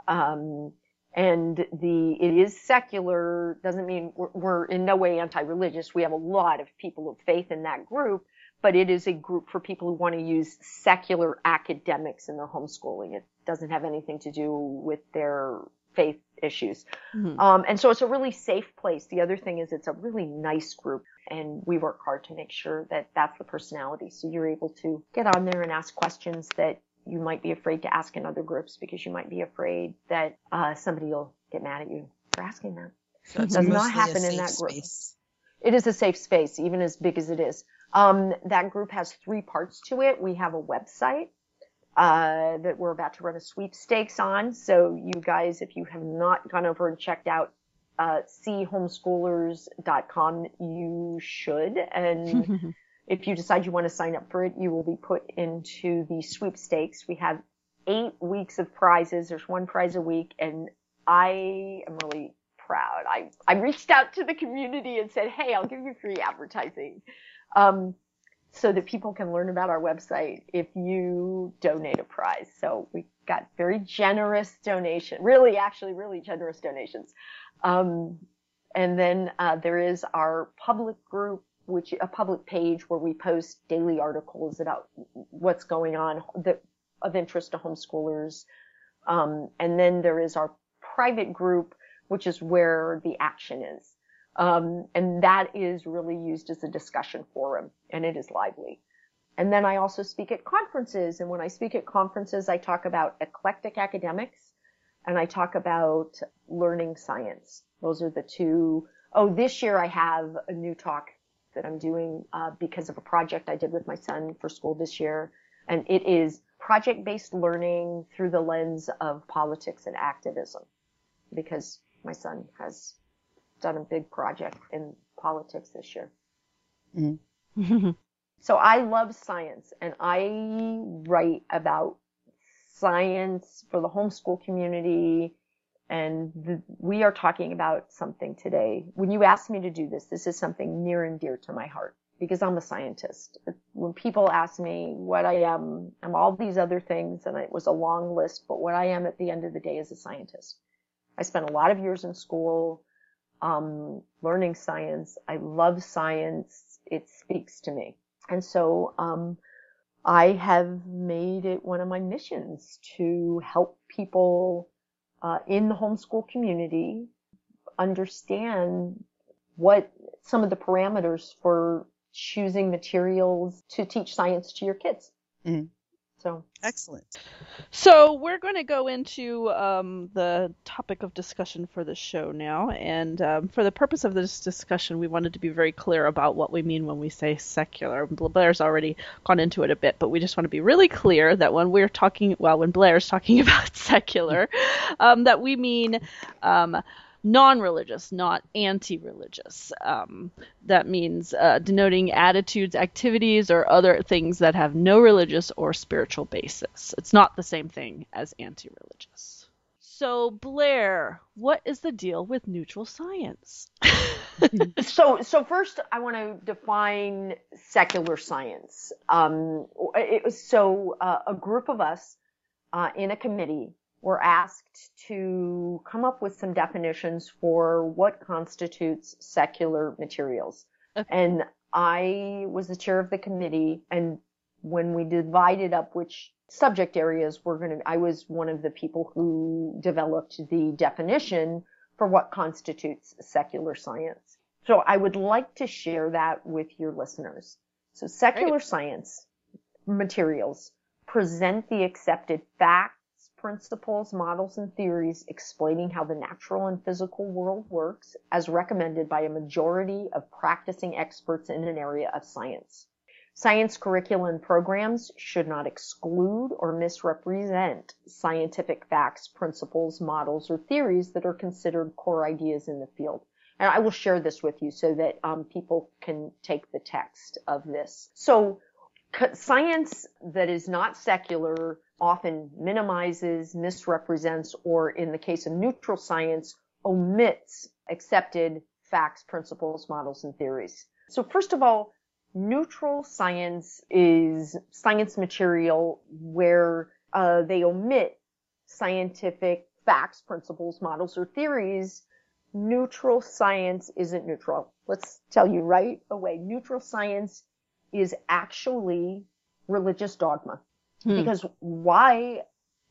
Speaker 7: Um, and the, it is secular, doesn't mean we're, we're in no way anti-religious. We have a lot of people of faith in that group, but it is a group for people who want to use secular academics in their homeschooling. It doesn't have anything to do with their faith issues.
Speaker 2: Mhm.
Speaker 7: Um, and so it's a really safe place. The other thing is it's a really nice group and we work hard to make sure that that's the personality. So you're able to get on there and ask questions that you might be afraid to ask in other groups because you might be afraid that, uh, somebody will get mad at you for asking that.
Speaker 5: So it's
Speaker 7: does not happen in that group.
Speaker 5: space.
Speaker 7: It is a safe space, even as big as it is. Um, that group has three parts to it. We have a website uh, that we're about to run a sweepstakes on. So you guys, if you have not gone over and checked out uh, seahomeschoolers.com, you should. And if you decide you want to sign up for it, you will be put into the sweepstakes. We have eight weeks of prizes. There's one prize a week, and I am really proud. I I reached out to the community and said, "Hey, I'll give you free advertising." Um, so that people can learn about our website if you donate a prize. So we got very generous donation, really, actually, really generous donations. Um, and then uh, there is our public group, which a public page where we post daily articles about what's going on that of interest to homeschoolers. Um, and then there is our private group, which is where the action is. Um, and that is really used as a discussion forum and it is lively. And then I also speak at conferences. And when I speak at conferences, I talk about eclectic academics and I talk about learning science. Those are the two. Oh, this year I have a new talk that I'm doing, uh, because of a project I did with my son for school this year. And it is project-based learning through the lens of politics and activism because my son has done a big project in politics this year. Mm-hmm. So I love science and I write about science for the homeschool community and the, we are talking about something today. When you asked me to do this, this is something near and dear to my heart because I'm a scientist. When people ask me what I am, I'm all these other things and it was a long list, but what I am at the end of the day is a scientist. I spent a lot of years in school, um, learning science. I love science. It speaks to me. And so, um, I have made it one of my missions to help people uh, in the homeschool community understand what some of the parameters for choosing materials to teach science to your kids.
Speaker 5: Mhm.
Speaker 7: So
Speaker 5: Excellent.
Speaker 2: So we're going to go into um, the topic of discussion for the show now, and um, for the purpose of this discussion, we wanted to be very clear about what we mean when we say secular. Blair's already gone into it a bit, but we just want to be really clear that when we're talking, well, when Blair's talking about secular, um, that we mean um, non-religious, not anti-religious. Um, that means uh, denoting attitudes, activities, or other things that have no religious or spiritual basis. It's not the same thing as anti-religious. So, Blair, what is the deal with neutral science?
Speaker 7: so so first I want to define secular science. Um, it was so uh, a group of us uh, in a committee were asked to come up with some definitions for what constitutes secular materials.
Speaker 2: Okay.
Speaker 7: And I was the chair of the committee and when we divided up which subject areas were going to, I was one of the people who developed the definition for what constitutes secular science. So I would like to share that with your listeners. So secular science materials present the accepted facts, principles, models, and theories explaining how the natural and physical world works as recommended by a majority of practicing experts in an area of science. Science curricula and programs should not exclude or misrepresent scientific facts, principles, models, or theories that are considered core ideas in the field. And I will share this with you so that um, people can take the text of this. So, science that is not secular often minimizes, misrepresents, or in the case of neutral science, omits accepted facts, principles, models, and theories. So, first of all, neutral science is science material where uh, they omit scientific facts, principles, models, or theories. Neutral science isn't neutral. Let's tell you right away. Neutral science is actually religious dogma.
Speaker 2: Hmm.
Speaker 7: Because why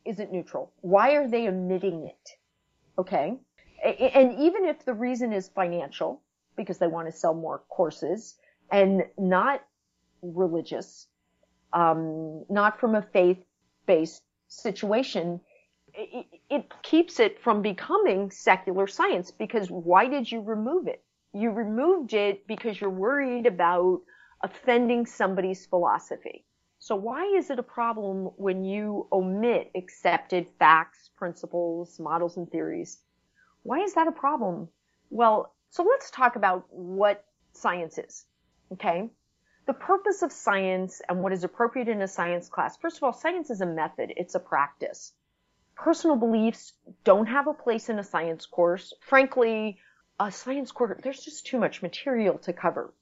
Speaker 7: is it neutral? Why are they omitting it? Okay. And even if the reason is financial, because they want to sell more courses, and not religious, um, not from a faith-based situation, it, it keeps it from becoming secular science because why did you remove it? You removed it because you're worried about offending somebody's philosophy. So why is it a problem when you omit accepted facts, principles, models, and theories? Why is that a problem? Well, so let's talk about what science is. Okay. The purpose of science and what is appropriate in a science class. First of all, science is a method. It's a practice. Personal beliefs don't have a place in a science course. Frankly, a science course, there's just too much material to cover.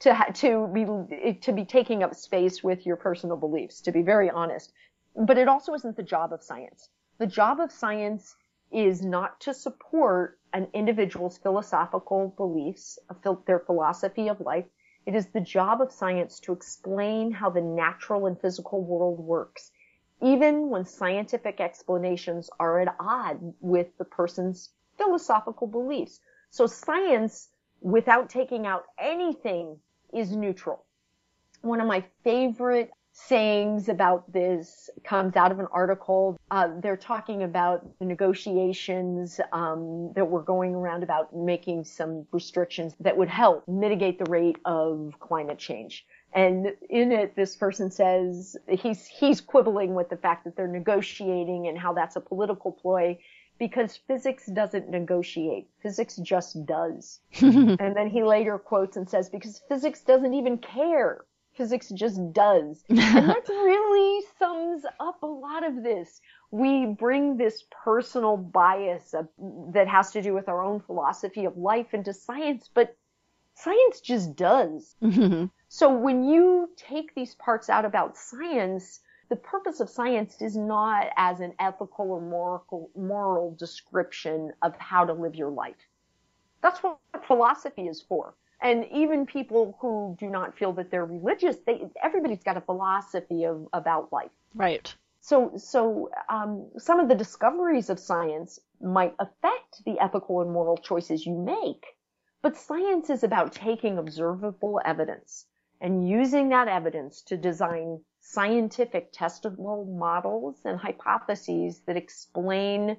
Speaker 7: To ha- to be to be taking up space with your personal beliefs to be very honest. But it also isn't the job of science. The job of science is not to support an individual's philosophical beliefs their philosophy of life. It is the job of science to explain how the natural and physical world works even when scientific explanations are at odds with the person's philosophical beliefs. So science without taking out anything is neutral. One of my favorite sayings about this comes out of an article. Uh, they're talking about the negotiations um, that were going around about making some restrictions that would help mitigate the rate of climate change. And in it, this person says he's he's quibbling with the fact that they're negotiating and how that's a political ploy because physics doesn't negotiate. Physics just does. and then he later quotes and says, because physics doesn't even care. Physics just does. and that really sums up a lot of this. We bring this personal bias of, that has to do with our own philosophy of life into science, but science just does. So when you take these parts out about science, the purpose of science is not as an ethical or moral, moral description of how to live your life. That's what philosophy is for. And even people who do not feel that they're religious, they everybody's got a philosophy of about life.
Speaker 2: Right.
Speaker 7: So, so um, some of the discoveries of science might affect the ethical and moral choices you make, but science is about taking observable evidence and using that evidence to design scientific testable models and hypotheses that explain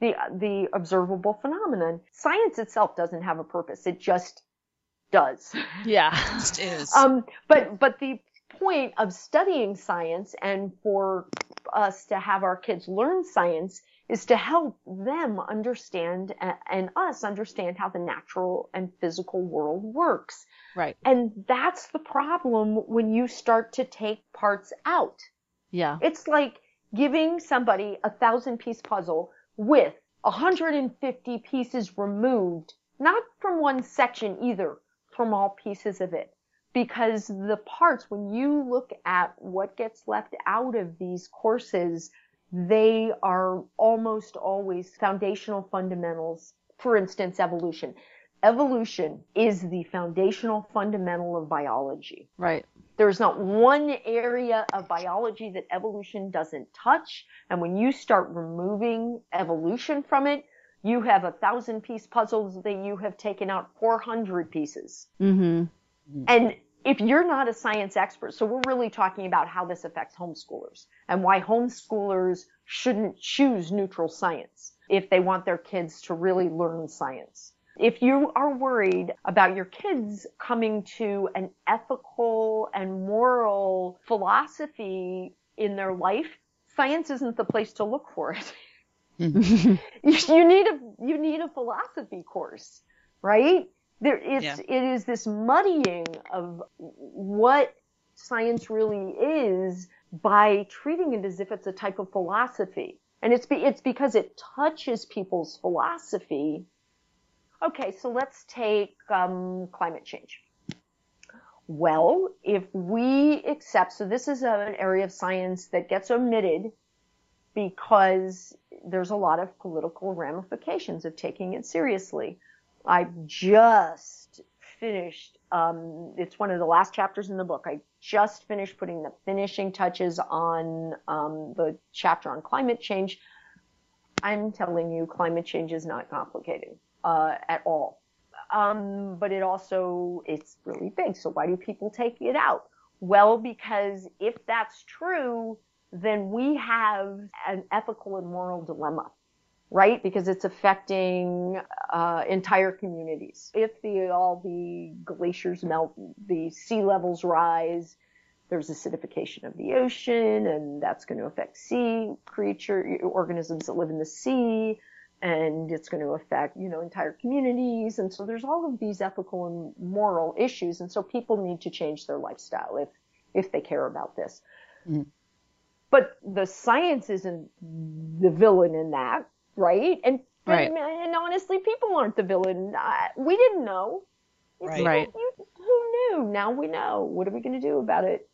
Speaker 7: the the observable phenomenon. Science itself doesn't have a purpose; it just does.
Speaker 2: Yeah.
Speaker 5: Just is.
Speaker 7: Um, but but the point of studying science and for us to have our kids learn science is to help them understand uh, and us understand how the natural and physical world works.
Speaker 2: Right.
Speaker 7: And that's the problem when you start to take parts out.
Speaker 2: Yeah.
Speaker 7: It's like giving somebody a thousand piece puzzle with 150 pieces removed, not from one section either, from all pieces of it. Because the parts, when you look at what gets left out of these courses, they are almost always foundational fundamentals. For instance, evolution. Evolution is the foundational fundamental of biology.
Speaker 2: Right.
Speaker 7: There's not one area of biology that evolution doesn't touch. And when you start removing evolution from it, you have a thousand piece puzzles that you have taken out 400 pieces.
Speaker 2: Mm-hmm.
Speaker 7: And if you're not a science expert, so we're really talking about how this affects homeschoolers and why homeschoolers shouldn't choose neutral science if they want their kids to really learn science. If you are worried about your kids coming to an ethical and moral philosophy in their life, science isn't the place to look for it. you, mm-hmm. you need a you need a philosophy course, right? There it's
Speaker 5: Yeah.
Speaker 7: it is this muddying of what science really is by treating it as if it's a type of philosophy. And it's be, it's because it touches people's philosophy. Okay, so let's take um, climate change. Well, if we accept, so this is an area of science that gets omitted because there's a lot of political ramifications of taking it seriously. I just finished, um, it's one of the last chapters in the book. I just finished putting the finishing touches on um, the chapter on climate change. I'm telling you, climate change is not complicated uh, at all. Um, but it also it's really big. So why do people take it out? Well, because if that's true, then we have an ethical and moral dilemma, right? Because it's affecting uh, entire communities. If the all the glaciers melt, the sea levels rise. There's acidification of the ocean, and that's going to affect sea creature organisms that live in the sea and it's going to affect, you know, entire communities. And so there's all of these ethical and moral issues. And so people need to change their lifestyle if, if they care about this.
Speaker 5: Mhm.
Speaker 7: But the science isn't the villain in that, right? And,
Speaker 2: Right.
Speaker 7: and, and honestly, people aren't the villain. Uh, we didn't know.
Speaker 5: Right.
Speaker 2: Right.
Speaker 7: You, who knew? Now we know. What are we going to do about it?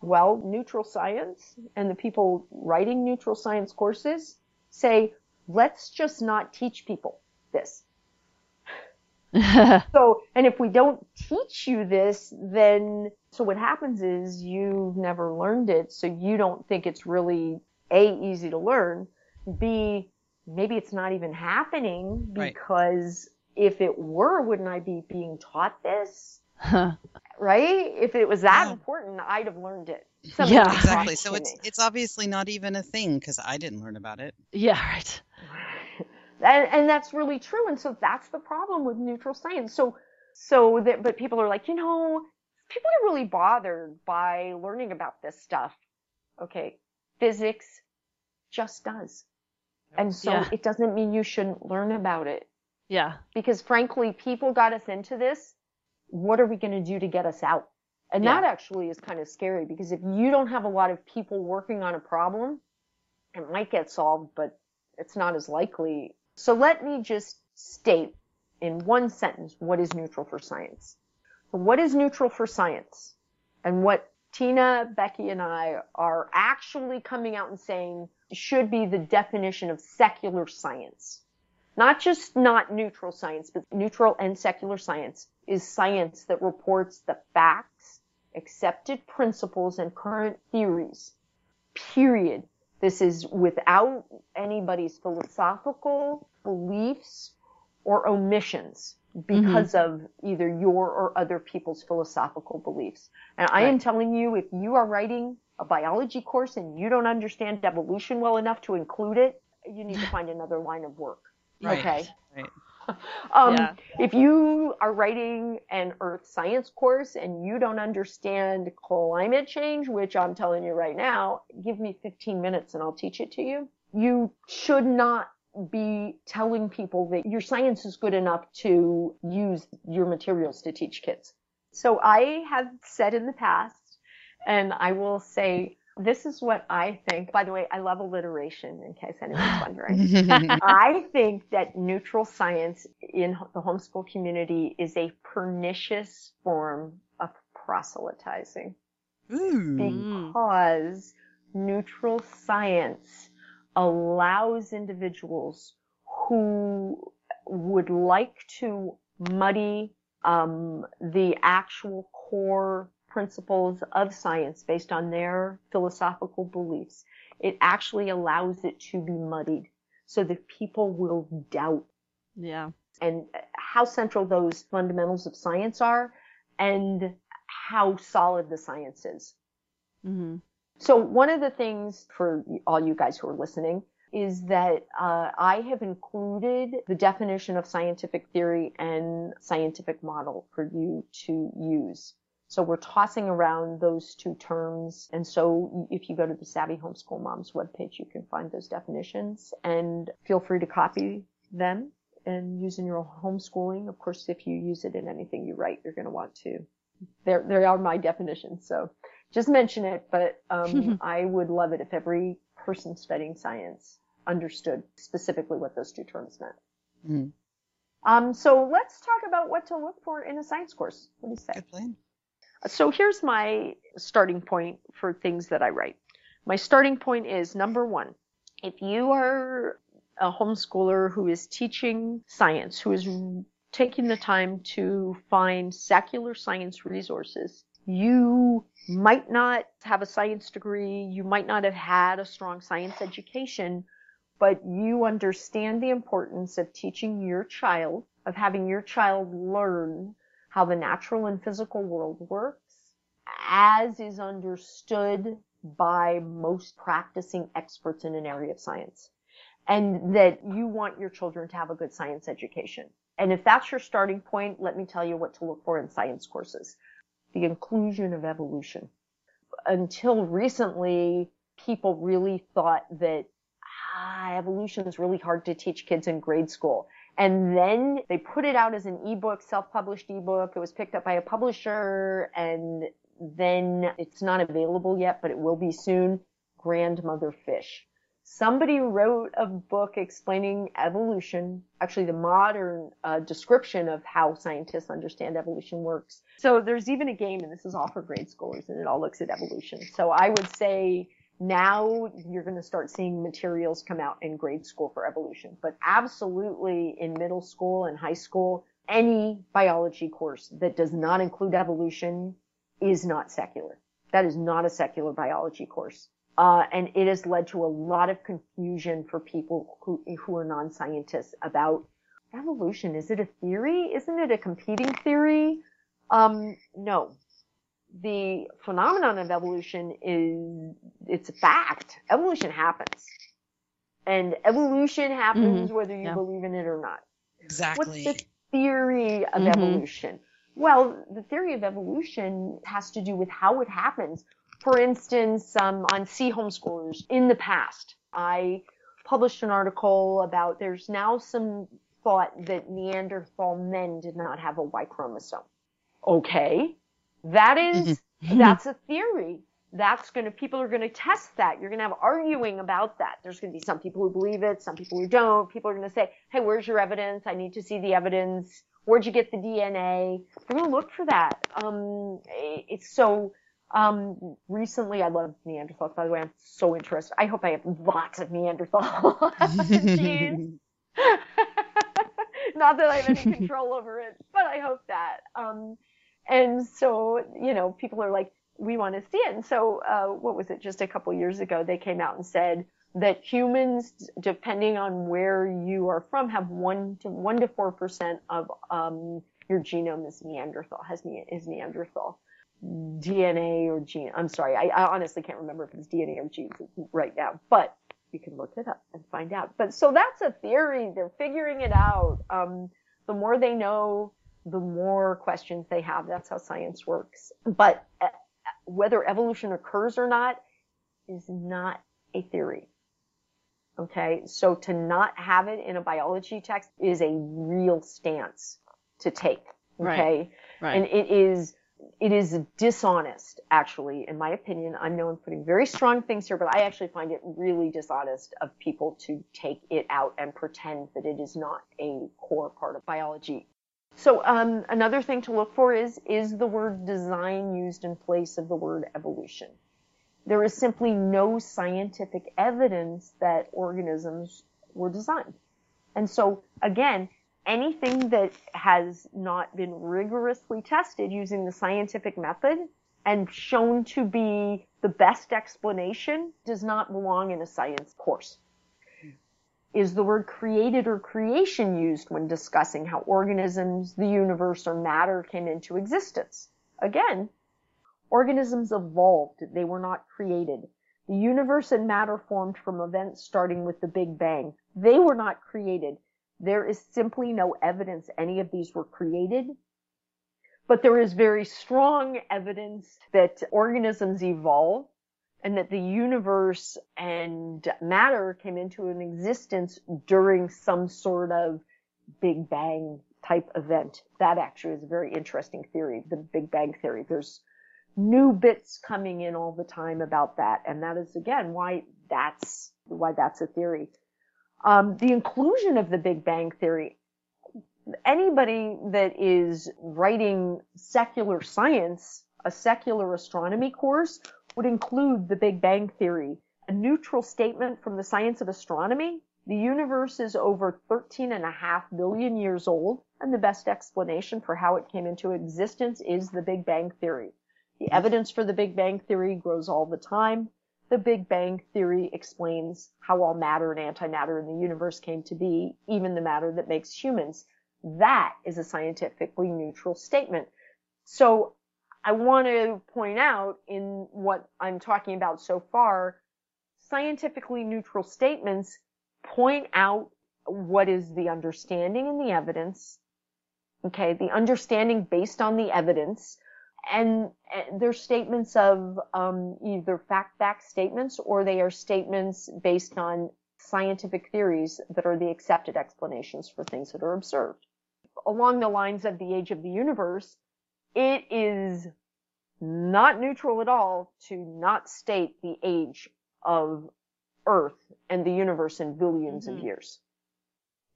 Speaker 7: Well, neutral science and the people writing neutral science courses say, let's just not teach people this. So, and if we don't teach you this, then, so what happens is you've never learned it, so you don't think it's really A, easy to learn, B, maybe it's not even happening
Speaker 5: Right.
Speaker 7: because if it were, wouldn't I be being taught this? Right? If it was that
Speaker 5: Yeah.
Speaker 7: important, I'd have learned it.
Speaker 2: Yeah.
Speaker 7: Somebody taught
Speaker 5: Exactly. So it's
Speaker 7: me.
Speaker 5: it's obviously not even a thing because I didn't learn about it.
Speaker 2: yeah. Right.
Speaker 7: and, and that's really true. And so that's the problem with neutral science. So, so that, but people are like, you know, people are really bothered by learning about this stuff. Okay. Physics just does. And so
Speaker 2: Yeah.
Speaker 7: it doesn't mean you shouldn't learn about it.
Speaker 2: Yeah.
Speaker 7: Because frankly, people got us into this. What are we going to do to get us out? And
Speaker 2: Yeah.
Speaker 7: that actually is kind of scary because if you don't have a lot of people working on a problem, it might get solved, but it's not as likely. So let me just state in one sentence what is neutral for science. So what is neutral for science? And what Tina, Becky, and I are actually coming out and saying should be the definition of secular science. not just not neutral science, but neutral and secular science is science that reports the facts, accepted principles, and current theories. Period. This is without anybody's philosophical beliefs or omissions because of either your or other people's philosophical beliefs. And I am telling you, if you are writing a biology course and you don't understand evolution well enough to include it, you need to find another line of work.
Speaker 5: Right.
Speaker 7: Okay.
Speaker 5: Right.
Speaker 7: Um,
Speaker 6: Yeah.
Speaker 7: If you are writing an earth science course and you don't understand climate change, which I'm telling you right now, give me 15 minutes and I'll teach it to you. You should not be telling people that your science is good enough to use your materials to teach kids. So I have said in the past, and I will say, this is what I think. By the way, I love alliteration in case anyone's wondering. I think that neutral science in the homeschool community is a pernicious form of proselytizing
Speaker 5: Ooh.
Speaker 7: because neutral science allows individuals who would like to muddy um, the actual core principles of science based on their philosophical beliefs. It actually allows it to be muddied so that people will doubt
Speaker 2: Yeah.
Speaker 7: and how central those fundamentals of science are and how solid the science is.
Speaker 2: hmm
Speaker 7: So one of the things for all you guys who are listening is that uh, I have included the definition of scientific theory and scientific model for you to use. So we're tossing around those two terms. And so if you go to the Savvy Homeschool Moms webpage, you can find those definitions and feel free to copy them and use in your homeschooling. Of course, if you use it in anything you write, you're going to want to. There, there are my definitions. So just mention it, but um, I would love it if every person studying science understood specifically what those two terms meant.
Speaker 5: Mhm.
Speaker 7: Um, so let's talk about what to look for in a science course. What do you say?
Speaker 5: Good plan.
Speaker 7: So here's my starting point for things that I write. My starting point is number one, if you are a homeschooler who is teaching science, who is taking the time to find secular science resources, you might not have a science degree, you might not have had a strong science education, but you understand the importance of teaching your child, of having your child learn how the natural and physical world works as is understood by most practicing experts in an area of science. And that you want your children to have a good science education. And if that's your starting point, let me tell you what to look for in science courses. The inclusion of evolution. Until recently, people really thought that ah, evolution is really hard to teach kids in grade school. And then they put it out as an ebook, self-published ebook. It was picked up by a publisher and then it's not available yet, but it will be soon. Grandmother Fish. Somebody wrote a book explaining evolution, actually the modern uh, description of how scientists understand evolution works. So there's even a game, and this is all for grade schoolers, and it all looks at evolution. So I would say now you're going to start seeing materials come out in grade school for evolution, but absolutely in middle school and high school, any biology course that does not include evolution is not secular. That is not a secular biology course. Uh, and it has led to a lot of confusion for people who, who are non-scientists about evolution. Is it a theory? Isn't it a competing theory? Um, no. The phenomenon of evolution is, it's a fact. Evolution happens. And evolution happens whether you
Speaker 2: Yeah.
Speaker 7: believe in it or not.
Speaker 5: Exactly.
Speaker 7: What's the theory of
Speaker 2: Mhm.
Speaker 7: evolution? Well, the theory of evolution has to do with how it happens. For instance, um, on SEA Homeschoolers, in the past, I published an article about there's now some thought that Neanderthal men did not have a Y chromosome. Okay. That is, that's a theory. That's gonna, people are gonna test that. You're gonna have arguing about that. There's gonna be some people who believe it, some people who don't. People are gonna say, hey, where's your evidence? I need to see the evidence. Where'd you get the DNA? We're gonna look for that. Um, it's so, um, recently I love Neanderthals, by the way. I'm so interested. I hope I have lots of Neanderthal genes. Not that I have any control over it, but I hope that. Um, and so, you know, people are like, we want to see it. And so, uh, what was it? Just a couple years ago, they came out and said that humans, depending on where you are from, have one to one to four percent of um, your genome is Neanderthal, has ne- is Neanderthal. DNA or gene. I'm sorry, I, I honestly can't remember if it's DNA or genes right now, but you can look it up and find out. But so that's a theory. They're figuring it out. Um, the more they know, the more questions they have. That's how science works. But uh, whether evolution occurs or not is not a theory. Okay. So to not have it in a biology text is a real stance to take. Okay.
Speaker 2: Right.
Speaker 7: And it is, it is dishonest, actually, in my opinion. I know I'm putting very strong things here, but I actually find it really dishonest of people to take it out and pretend that it is not a core part of biology. So um, another thing to look for is is the word design used in place of the word evolution. There is simply no scientific evidence that organisms were designed. And so again, anything that has not been rigorously tested using the scientific method and shown to be the best explanation does not belong in a science course. Is the word created or creation used when discussing how organisms, the universe, or matter came into existence? Again, organisms evolved. They were not created. The universe and matter formed from events starting with the Big Bang. They were not created. There is simply no evidence any of these were created. But there is very strong evidence that organisms evolve and that the universe and matter came into an existence during some sort of Big Bang type event. That actually is a very interesting theory, the Big Bang theory. There's new bits coming in all the time about that, and that is again why that's why that's a theory. Um, the inclusion of the Big Bang theory. Anybody that is writing secular science, a secular astronomy course, would include the Big Bang Theory, a neutral statement from the science of astronomy. The universe is over 13 and a half billion years old, and the best explanation for how it came into existence is the Big Bang Theory. The evidence for the Big Bang Theory grows all the time. The Big Bang Theory explains how all matter and antimatter in the universe came to be, even the matter that makes humans. That is a scientifically neutral statement. So I want to point out in what I'm talking about so far, scientifically neutral statements point out what is the understanding and the evidence. Okay, the understanding based on the evidence, and, and they're statements of um, either fact-backed statements or they are statements based on scientific theories that are the accepted explanations for things that are observed. Along the lines of the age of the universe, it is not neutral at all to not state the age of Earth and the universe in 1000000000s
Speaker 2: Mhm.
Speaker 7: of years.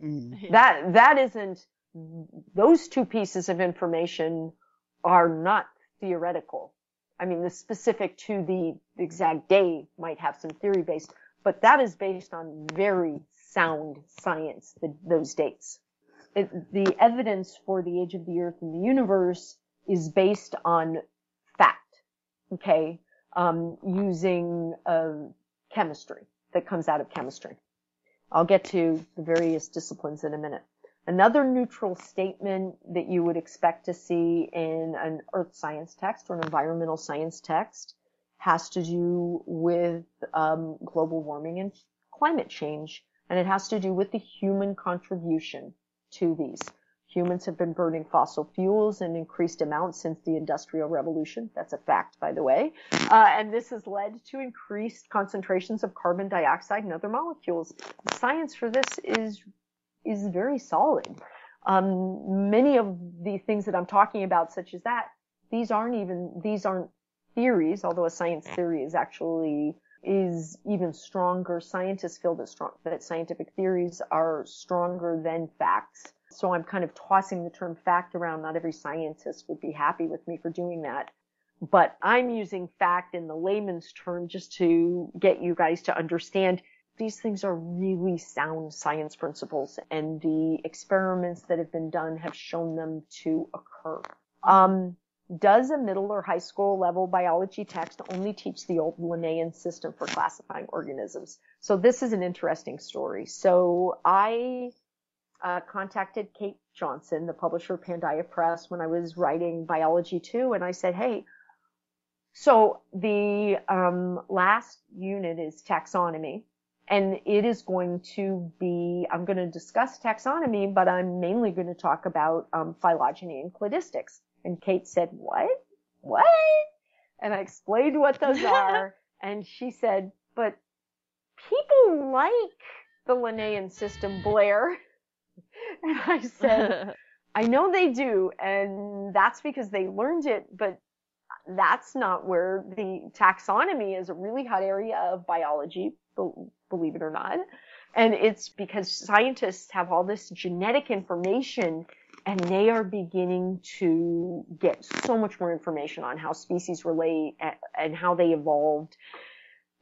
Speaker 5: Mm.
Speaker 7: That that isn't those two pieces of information are not theoretical. I mean, the specific to the exact day might have some theory based, but that is based on very sound science, the, those dates. It, the evidence for the age of the earth and the universe is based on fact, okay, um, using uh, chemistry that comes out of chemistry. I'll get to the various disciplines in a minute. Another neutral statement that you would expect to see in an earth science text or an environmental science text has to do with um, global warming and climate change, and it has to do with the human contribution to these. Humans have been burning fossil fuels in increased amounts since the Industrial Revolution. That's a fact, by the way. Uh, and this has led to increased concentrations of carbon dioxide and other molecules. The science for this is is very solid. Um, many of the things that I'm talking about, such as that, these aren't even these aren't theories. Although a science theory is actually is even stronger. Scientists feel that strong that scientific theories are stronger than facts. So I'm kind of tossing the term fact around. Not every scientist would be happy with me for doing that. But I'm using fact in the layman's term just to get you guys to understand these things are really sound science principles and the experiments that have been done have shown them to occur. Um, does a middle or high school level biology text only teach the old Linnaean system for classifying organisms? So this is an interesting story. So I uh, contacted Kate Johnson, the publisher of Pandia Press, when I was writing Biology 2, and I said, hey, so the um, last unit is taxonomy, and it is going to be, I'm going to discuss taxonomy, but I'm mainly going to talk about um, phylogeny and cladistics. And Kate said, what? What? And I explained what those are. and she said, but people like the Linnaean system, Blair. and I said, I know they do. And that's because they learned it, but that's not where the taxonomy is a really hot area of biology, believe it or not. And it's because scientists have all this genetic information and they are beginning to get so much more information on how species relate and how they evolved.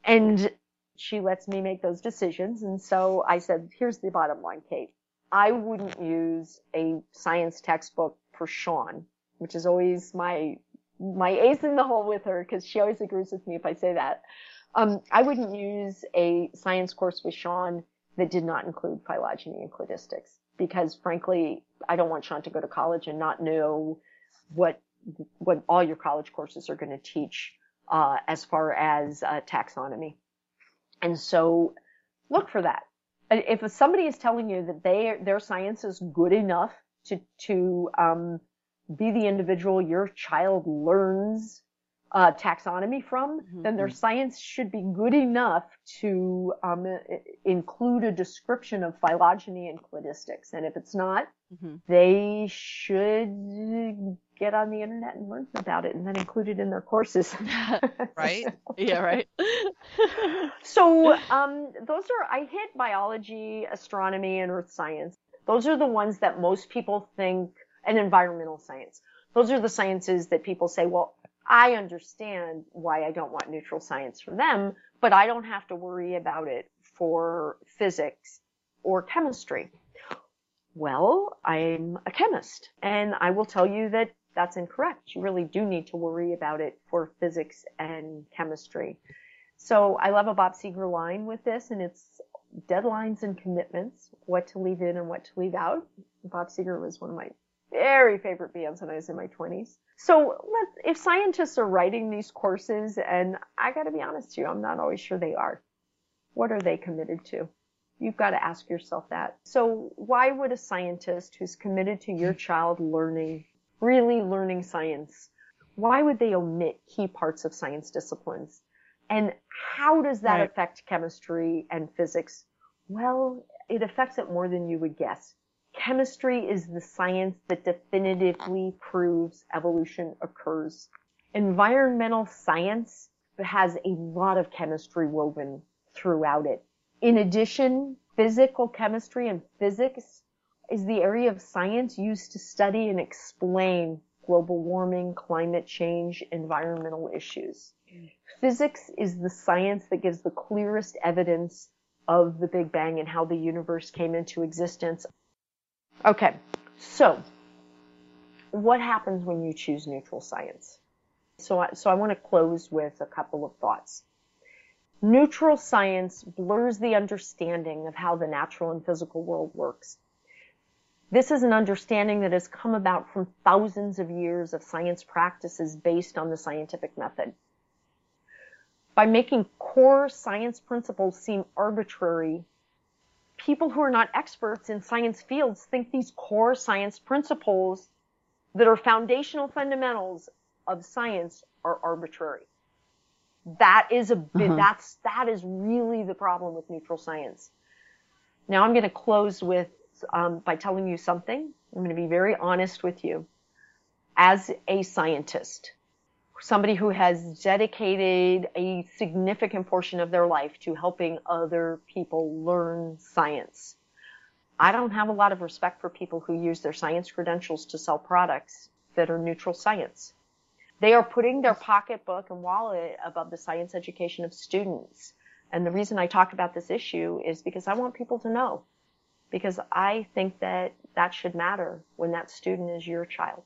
Speaker 7: And she lets me make those decisions. And so I said, here's the bottom line, Kate. I wouldn't use a science textbook for Sean, which is always my, my ace in the hole with her because she always agrees with me if I say that. Um, I wouldn't use a science course with Sean that did not include phylogeny and cladistics because frankly, I don't want Sean to go to college and not know what what all your college courses are going to teach uh, as far as uh, taxonomy. And so, look for that. If somebody is telling you that they their science is good enough to to um, be the individual your child learns uh, taxonomy from, mm-hmm. then their science should be good enough to um, include a description of phylogeny and cladistics. And if it's not, mm-hmm. they should get on the internet and learn about it and then include it in their courses.
Speaker 5: right?
Speaker 2: yeah, right.
Speaker 7: so um, those are, I hit biology, astronomy, and earth science. Those are the ones that most people think, and environmental science. Those are the sciences that people say, well, I understand why I don't want neutral science for them, but I don't have to worry about it for physics or chemistry. Well, I'm a chemist and I will tell you that that's incorrect. You really do need to worry about it for physics and chemistry. So I love a Bob Seger line with this and it's deadlines and commitments, what to leave in and what to leave out. Bob Seger was one of my very favorite bands when I was in my 20s. So if scientists are writing these courses, and I got to be honest with you, I'm not always sure they are. What are they committed to? You've got to ask yourself that. So why would a scientist who's committed to your child learning, really learning science, why would they omit key parts of science disciplines? And how does that right. affect chemistry and physics? Well, it affects it more than you would guess chemistry is the science that definitively proves evolution occurs. Environmental science has a lot of chemistry woven throughout it. In addition, physical chemistry and physics is the area of science used to study and explain global warming, climate change, environmental issues. Physics is the science that gives the clearest evidence of the Big Bang and how the universe came into existence. Okay, so what happens when you choose neutral science? So I, so I want to close with a couple of thoughts. Neutral science blurs the understanding of how the natural and physical world works. This is an understanding that has come about from thousands of years of science practices based on the scientific method. By making core science principles seem arbitrary people who are not experts in science fields think these core science principles that are foundational fundamentals of science are arbitrary. That is a bit, uh-huh. that's, that is really the problem with neutral science. Now I'm going to close with, um, by telling you something. I'm going to be very honest with you. As a scientist, somebody who has dedicated a significant portion of their life to helping other people learn science. I don't have a lot of respect for people who use their science credentials to sell products that are neutral science. They are putting their pocketbook and wallet above the science education of students. And the reason I talk about this issue is because I want people to know. Because I think that that should matter when that student is your child.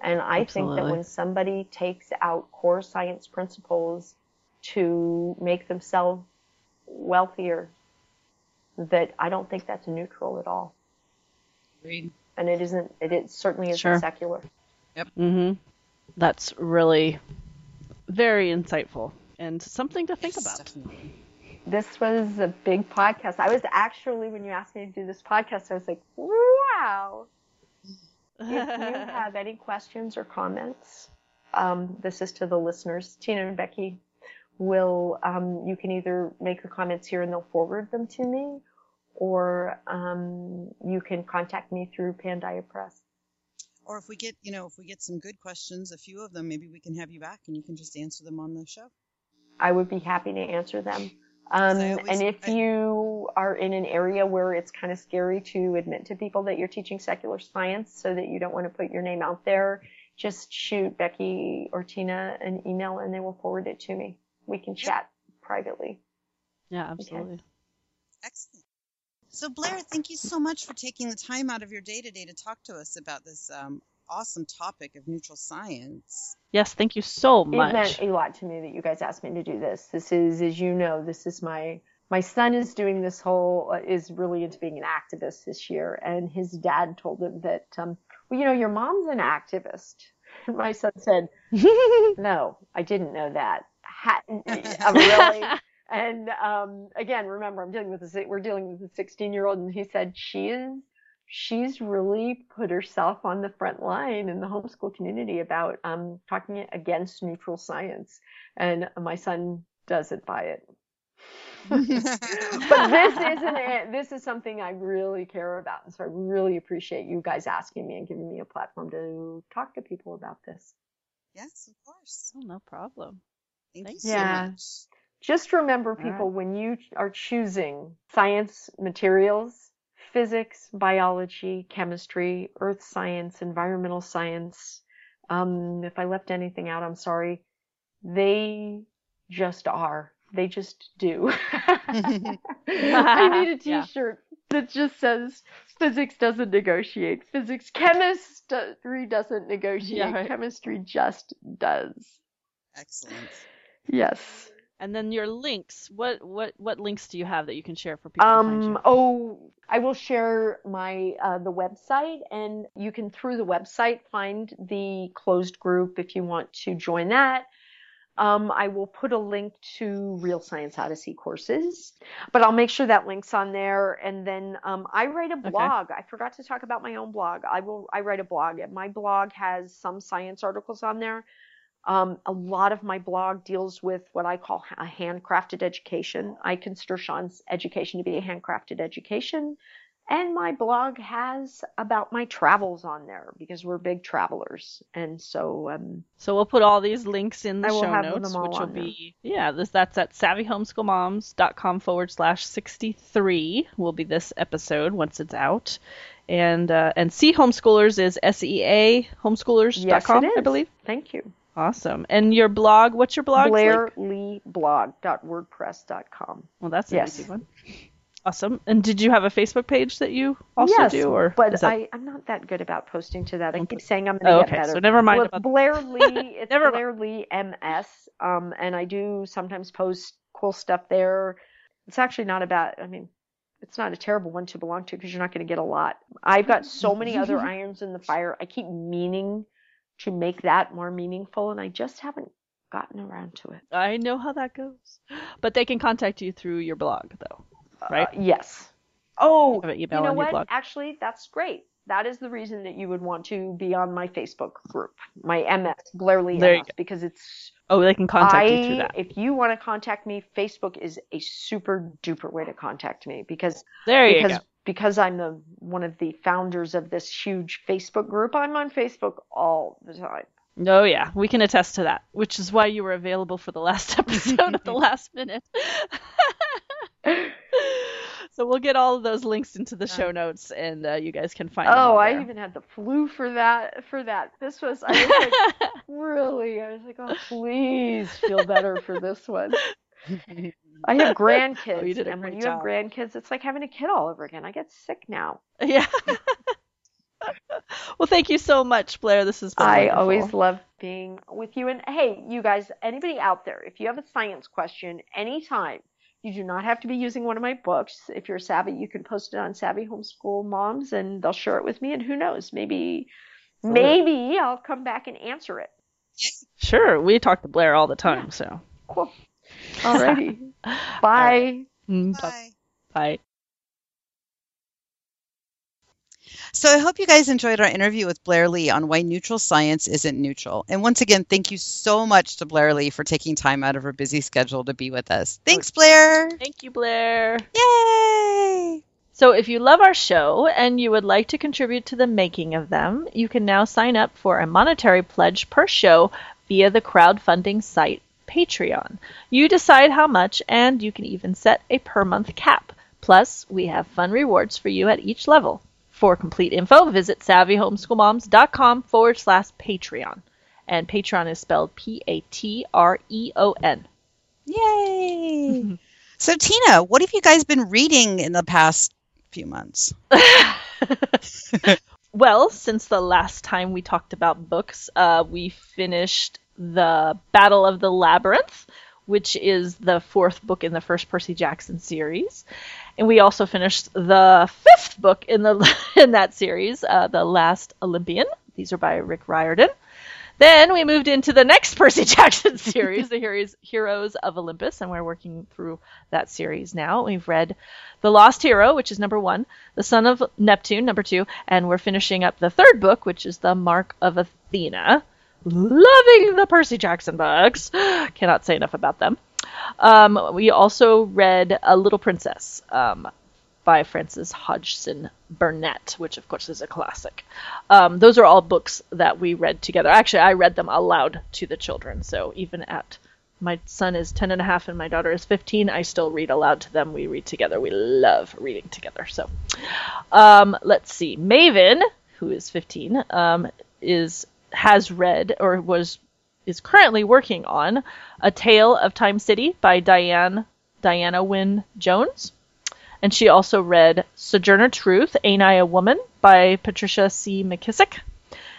Speaker 7: And I think that when somebody takes out core science principles to make themselves wealthier, that I don't think that's neutral at all.
Speaker 5: Agreed.
Speaker 7: And it isn't, it, it certainly isn't
Speaker 2: Sure.
Speaker 7: secular.
Speaker 2: Mm-hmm. That's really very insightful and something to think
Speaker 5: Yes,
Speaker 2: about.
Speaker 5: definitely.
Speaker 7: This was a big podcast. I was actually, when you asked me to do this podcast, I was like, wow. If you have any questions or comments, um, this is to the listeners. Tina and Becky will, um, you can either make your comments here and they'll forward them to me, or um, you can contact me through Pandia Press.
Speaker 5: Or if we get, you know, if we get some good questions, a few of them, maybe we can have you back and you can just answer them on the show.
Speaker 7: I would be happy to answer them. Um,
Speaker 5: I always-
Speaker 7: and if
Speaker 5: I-
Speaker 7: you are in an area where it's kind of scary to admit to people that you're teaching secular science so that you don't want to put your name out there, just shoot Becky or Tina an email and they will forward it to me. We can chat privately.
Speaker 2: Yeah, absolutely.
Speaker 5: Excellent. So Blair, thank you so much for taking the time out of your day today to talk to us about this um, awesome topic of neutral science.
Speaker 2: Yes, thank you so much.
Speaker 7: It
Speaker 2: much.
Speaker 7: meant a lot to me that you guys asked me to do this. This is, as you know, this is my my son is doing this whole uh, is really into being an activist this year, and his dad told him that, um, well, you know, your mom's an activist. And my son said, no, I didn't know that. Ha- uh, really? And um, again, remember, I'm dealing with a we're dealing with a 16 year old, and he said she is she's really put herself on the front line in the homeschool community about um, talking against neutral science, and my son doesn't buy it. but this isn't it. This is something I really care about, and so I really appreciate you guys asking me and giving me a platform to talk to people about this.
Speaker 5: yes, of course.
Speaker 2: Oh, no problem.
Speaker 5: Thank,
Speaker 2: Thank
Speaker 5: you
Speaker 7: you.
Speaker 5: so
Speaker 7: Yeah.
Speaker 5: much.
Speaker 7: Just remember,
Speaker 2: right.
Speaker 7: people, when you are choosing science materials, physics, biology, chemistry, earth science, environmental science, um, if I left anything out, I'm sorry. They just are. They just do. I need a
Speaker 2: Yeah.
Speaker 7: t-shirt that just says physics doesn't negotiate. Physics chemistry doesn't negotiate.
Speaker 2: Yeah.
Speaker 7: Chemistry just does.
Speaker 5: Excellent.
Speaker 7: Yes.
Speaker 2: And then your links. What what what links do you have that you can share for people
Speaker 7: Um, oh, I will share my uh, the website, and you can through the website find the closed group if you want to join that. Um, I will put a link to Real Science Odyssey courses, but I'll make sure that link's on there. And then um, I write a blog. I forgot to talk about my own blog. I will. I write a blog. And my blog has some science articles on there. Um, a lot of my blog deals with what I call a handcrafted education. I consider Sean's education to be a handcrafted education. And my blog has about my travels on there because we're big travelers. And so, um,
Speaker 2: So we'll put all these links in the show notes, which will
Speaker 7: on there.
Speaker 2: be yeah, this that's at savvyhomeschoolmoms.com forward slash sixty three will be this episode once it's out. And uh, and SEA Homeschoolers is S E A homeschoolers.com,
Speaker 7: yes.
Speaker 2: I believe.
Speaker 7: Thank you.
Speaker 2: Awesome. And your blog, what's your blog?
Speaker 7: BlairLeeBlog.wordpress.com.
Speaker 2: Well, that's an
Speaker 7: Yes.
Speaker 2: easy one. Awesome. And did you have a Facebook page that you also
Speaker 7: yes,
Speaker 2: do, or
Speaker 7: but
Speaker 2: that-
Speaker 7: I, I'm not that good about posting to that. I keep saying I'm
Speaker 2: Oh,
Speaker 7: going to get
Speaker 2: okay,
Speaker 7: better.
Speaker 2: so never mind about-
Speaker 7: Blair Lee. It's
Speaker 2: Never
Speaker 7: Blair Lee MS. Um, and I do sometimes post cool stuff there. It's actually not about. I mean, it's not a terrible one to belong to because you're not going to get a lot. I've got so many other irons in the fire. I keep meaning to make that more meaningful, and I just haven't gotten around to it.
Speaker 2: I know how that goes. But they can contact you through your blog, though, right?
Speaker 7: Uh, yes. Oh,
Speaker 2: have an
Speaker 7: you know
Speaker 2: on your
Speaker 7: what?
Speaker 2: blog.
Speaker 7: Actually, that's great. That is the reason that you would want to be on my Facebook group, my MS Blair Lee
Speaker 2: There you
Speaker 7: MS, because it's
Speaker 2: oh, they can contact
Speaker 7: I.
Speaker 2: you through that.
Speaker 7: If you want to contact me, Facebook is a super duper way to contact me because
Speaker 2: There you
Speaker 7: because
Speaker 2: go.
Speaker 7: Because I'm the one of the founders of this huge Facebook group. I'm on Facebook all the time.
Speaker 2: Oh yeah, we can attest to that, which is why you were available for the last episode at the last minute. so we'll get all of those links into the show notes, and uh, you guys can find. them
Speaker 7: Oh, I even had the flu for that. For that, this was I was like really. I was like, oh, please feel better for this one. I have oh, grandkids,
Speaker 2: Oh, you did a
Speaker 7: and when
Speaker 2: great
Speaker 7: you have grandkids, it's like having a kid all over again. I get sick now.
Speaker 2: Yeah. well, thank you so much, Blair. This is
Speaker 7: I
Speaker 2: wonderful.
Speaker 7: always love being with you. And hey, you guys, anybody out there, if you have a science question anytime, you do not have to be using one of my books. If you're savvy, you can post it on Savvy Homeschool Moms and they'll share it with me. And who knows, maybe, maybe I'll come back and answer it.
Speaker 2: Sure, we talk to Blair all the time, so.
Speaker 7: Cool. Alrighty. Bye.
Speaker 2: Mm,
Speaker 5: Bye.
Speaker 2: Bye.
Speaker 5: So I hope you guys enjoyed our interview with Blair Lee on why neutral science isn't neutral. And once again, thank you so much to Blair Lee for taking time out of her busy schedule to be with us. Thanks, Blair.
Speaker 2: Thank you, Blair.
Speaker 5: Yay!
Speaker 2: So, if you love our show and you would like to contribute to the making of them, you can now sign up for a monetary pledge per show via the crowdfunding site Patreon. You decide how much, and you can even set a per month cap. Plus, we have fun rewards for you at each level. For complete info, visit savvyhomeschoolmoms.com forward slash Patreon. And Patreon is spelled P A T R E O N.
Speaker 5: Yay! so, Tina, what have you guys been reading in the past few months?
Speaker 2: Well, since the last time we talked about books, uh, we finished the Battle of the Labyrinth, which is the fourth book in the first Percy Jackson series, and we also finished the fifth book in the in that series, uh, The Last Olympian. These are by Rick Riordan. Then we moved into the next Percy Jackson series, the Heroes, Heroes of Olympus, and we're working through that series now. We've read The Lost Hero, which is number one, The Son of Neptune, number two, and we're finishing up the third book, which is The Mark of Athena. Loving the Percy Jackson books. Cannot say enough about them. Um, we also read A Little Princess um, by Frances Hodgson Burnett, which of course is a classic. Um, those are all books that we read together. Actually, I read them aloud to the children. So even at my son is 10 and a half and my daughter is 15, I still read aloud to them. We read together. We love reading together. So um, let's see. Maven, who is 15, um, is has read or was is currently working on A Tale of Time City by Diane Diana Wynne Jones. And she also read Sojourner Truth, Ain't I a Woman by Patricia C. McKissick.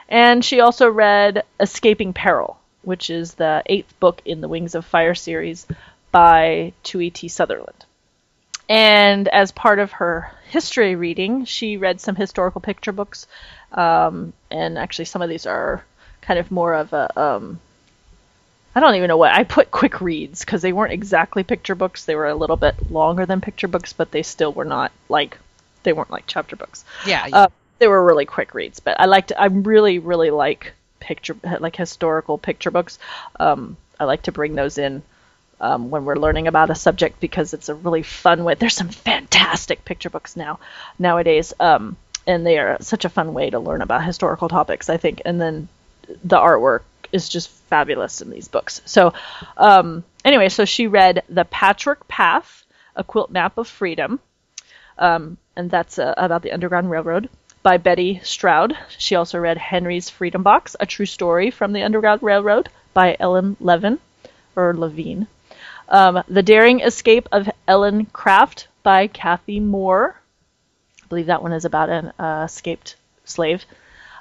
Speaker 2: And she also read Escaping Peril, which is the eighth book in the Wings of Fire series by Tui T. Sutherland. And as part of her history reading, she read some historical picture books. Um, and actually, some of these are kind of more of a. Um, I don't even know what I put quick reads because they weren't exactly picture books. They were a little bit longer than picture books, but they still were not like they weren't like chapter books.
Speaker 5: Yeah.
Speaker 2: Uh, they were really quick reads, but I liked. I really, really like picture like historical picture books. Um, I like to bring those in um, when we're learning about a subject because it's a really fun way. There's some fantastic picture books now nowadays, um, and they are such a fun way to learn about historical topics. I think, and then the artwork is just fabulous in these books. So, um, anyway, so she read The Patchwork Path, A Quilt Map of Freedom, um, and that's uh, about the Underground Railroad by Bettye Stroud. She also read Henry's Freedom Box, A True Story from the Underground Railroad by Ellen Levin, or Levine. Um, the Daring Escape of Ellen Craft by Cathy Moore. Believe that one is about an uh, escaped slave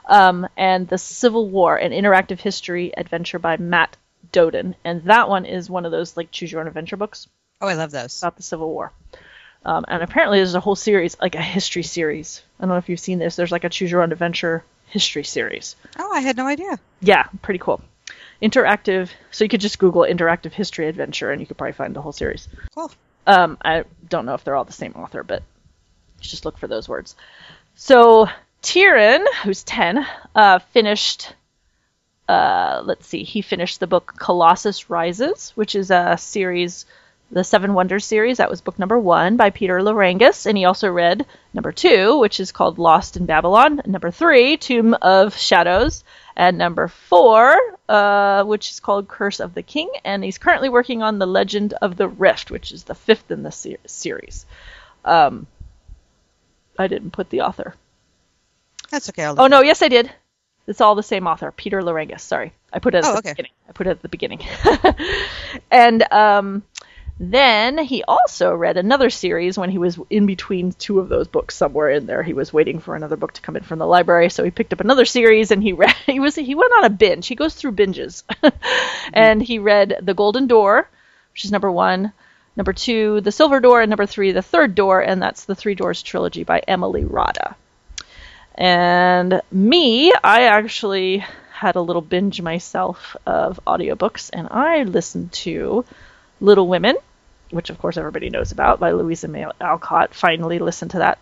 Speaker 2: um, and The Civil War, an interactive history adventure by Matt Doden. And that one is one of those like choose your own adventure books
Speaker 5: Oh, I love those.
Speaker 2: about the Civil War. Um, and apparently there's a whole series, like a history series. I don't know if you've seen this. There's like a choose your own adventure history series.
Speaker 5: Oh, I had no idea.
Speaker 2: Yeah, pretty cool. Interactive. So you could just Google interactive history adventure, and you could probably find the whole series.
Speaker 5: Cool.
Speaker 2: Um, I don't know if they're all the same author, but just look for those words. So Tyrion, who's 10, uh, finished, uh, let's see, he finished the book Colossus Rises, which is a series, the Seven Wonders series. That was book number one by Peter Lerangis. And he also read number two, which is called Lost in Babylon. Number three, Tomb of Shadows. And number four, uh, which is called Curse of the King. And he's currently working on The Legend of the Rift, which is the fifth in the se- series. Um, I didn't put the author.
Speaker 5: That's okay.
Speaker 2: Oh no, yes I did. It's all the same author, Peter Lerangis. Sorry, I put it at
Speaker 5: Oh,
Speaker 2: the
Speaker 5: okay.
Speaker 2: beginning. I put it at the beginning. and um, Then he also read another series when he was in between two of those books somewhere in there. He was waiting for another book to come in from the library, so he picked up another series and he read. He was he went on a binge. He goes through binges, and he read The Golden Door, which is number one, number two, The Silver Door, and number three, The Third Door, and that's the Three Doors trilogy by Emily Rodda. And me, I actually had a little binge myself of audiobooks, and I listened to Little Women, which of course everybody knows about by Louisa May Alcott. Finally listened to that,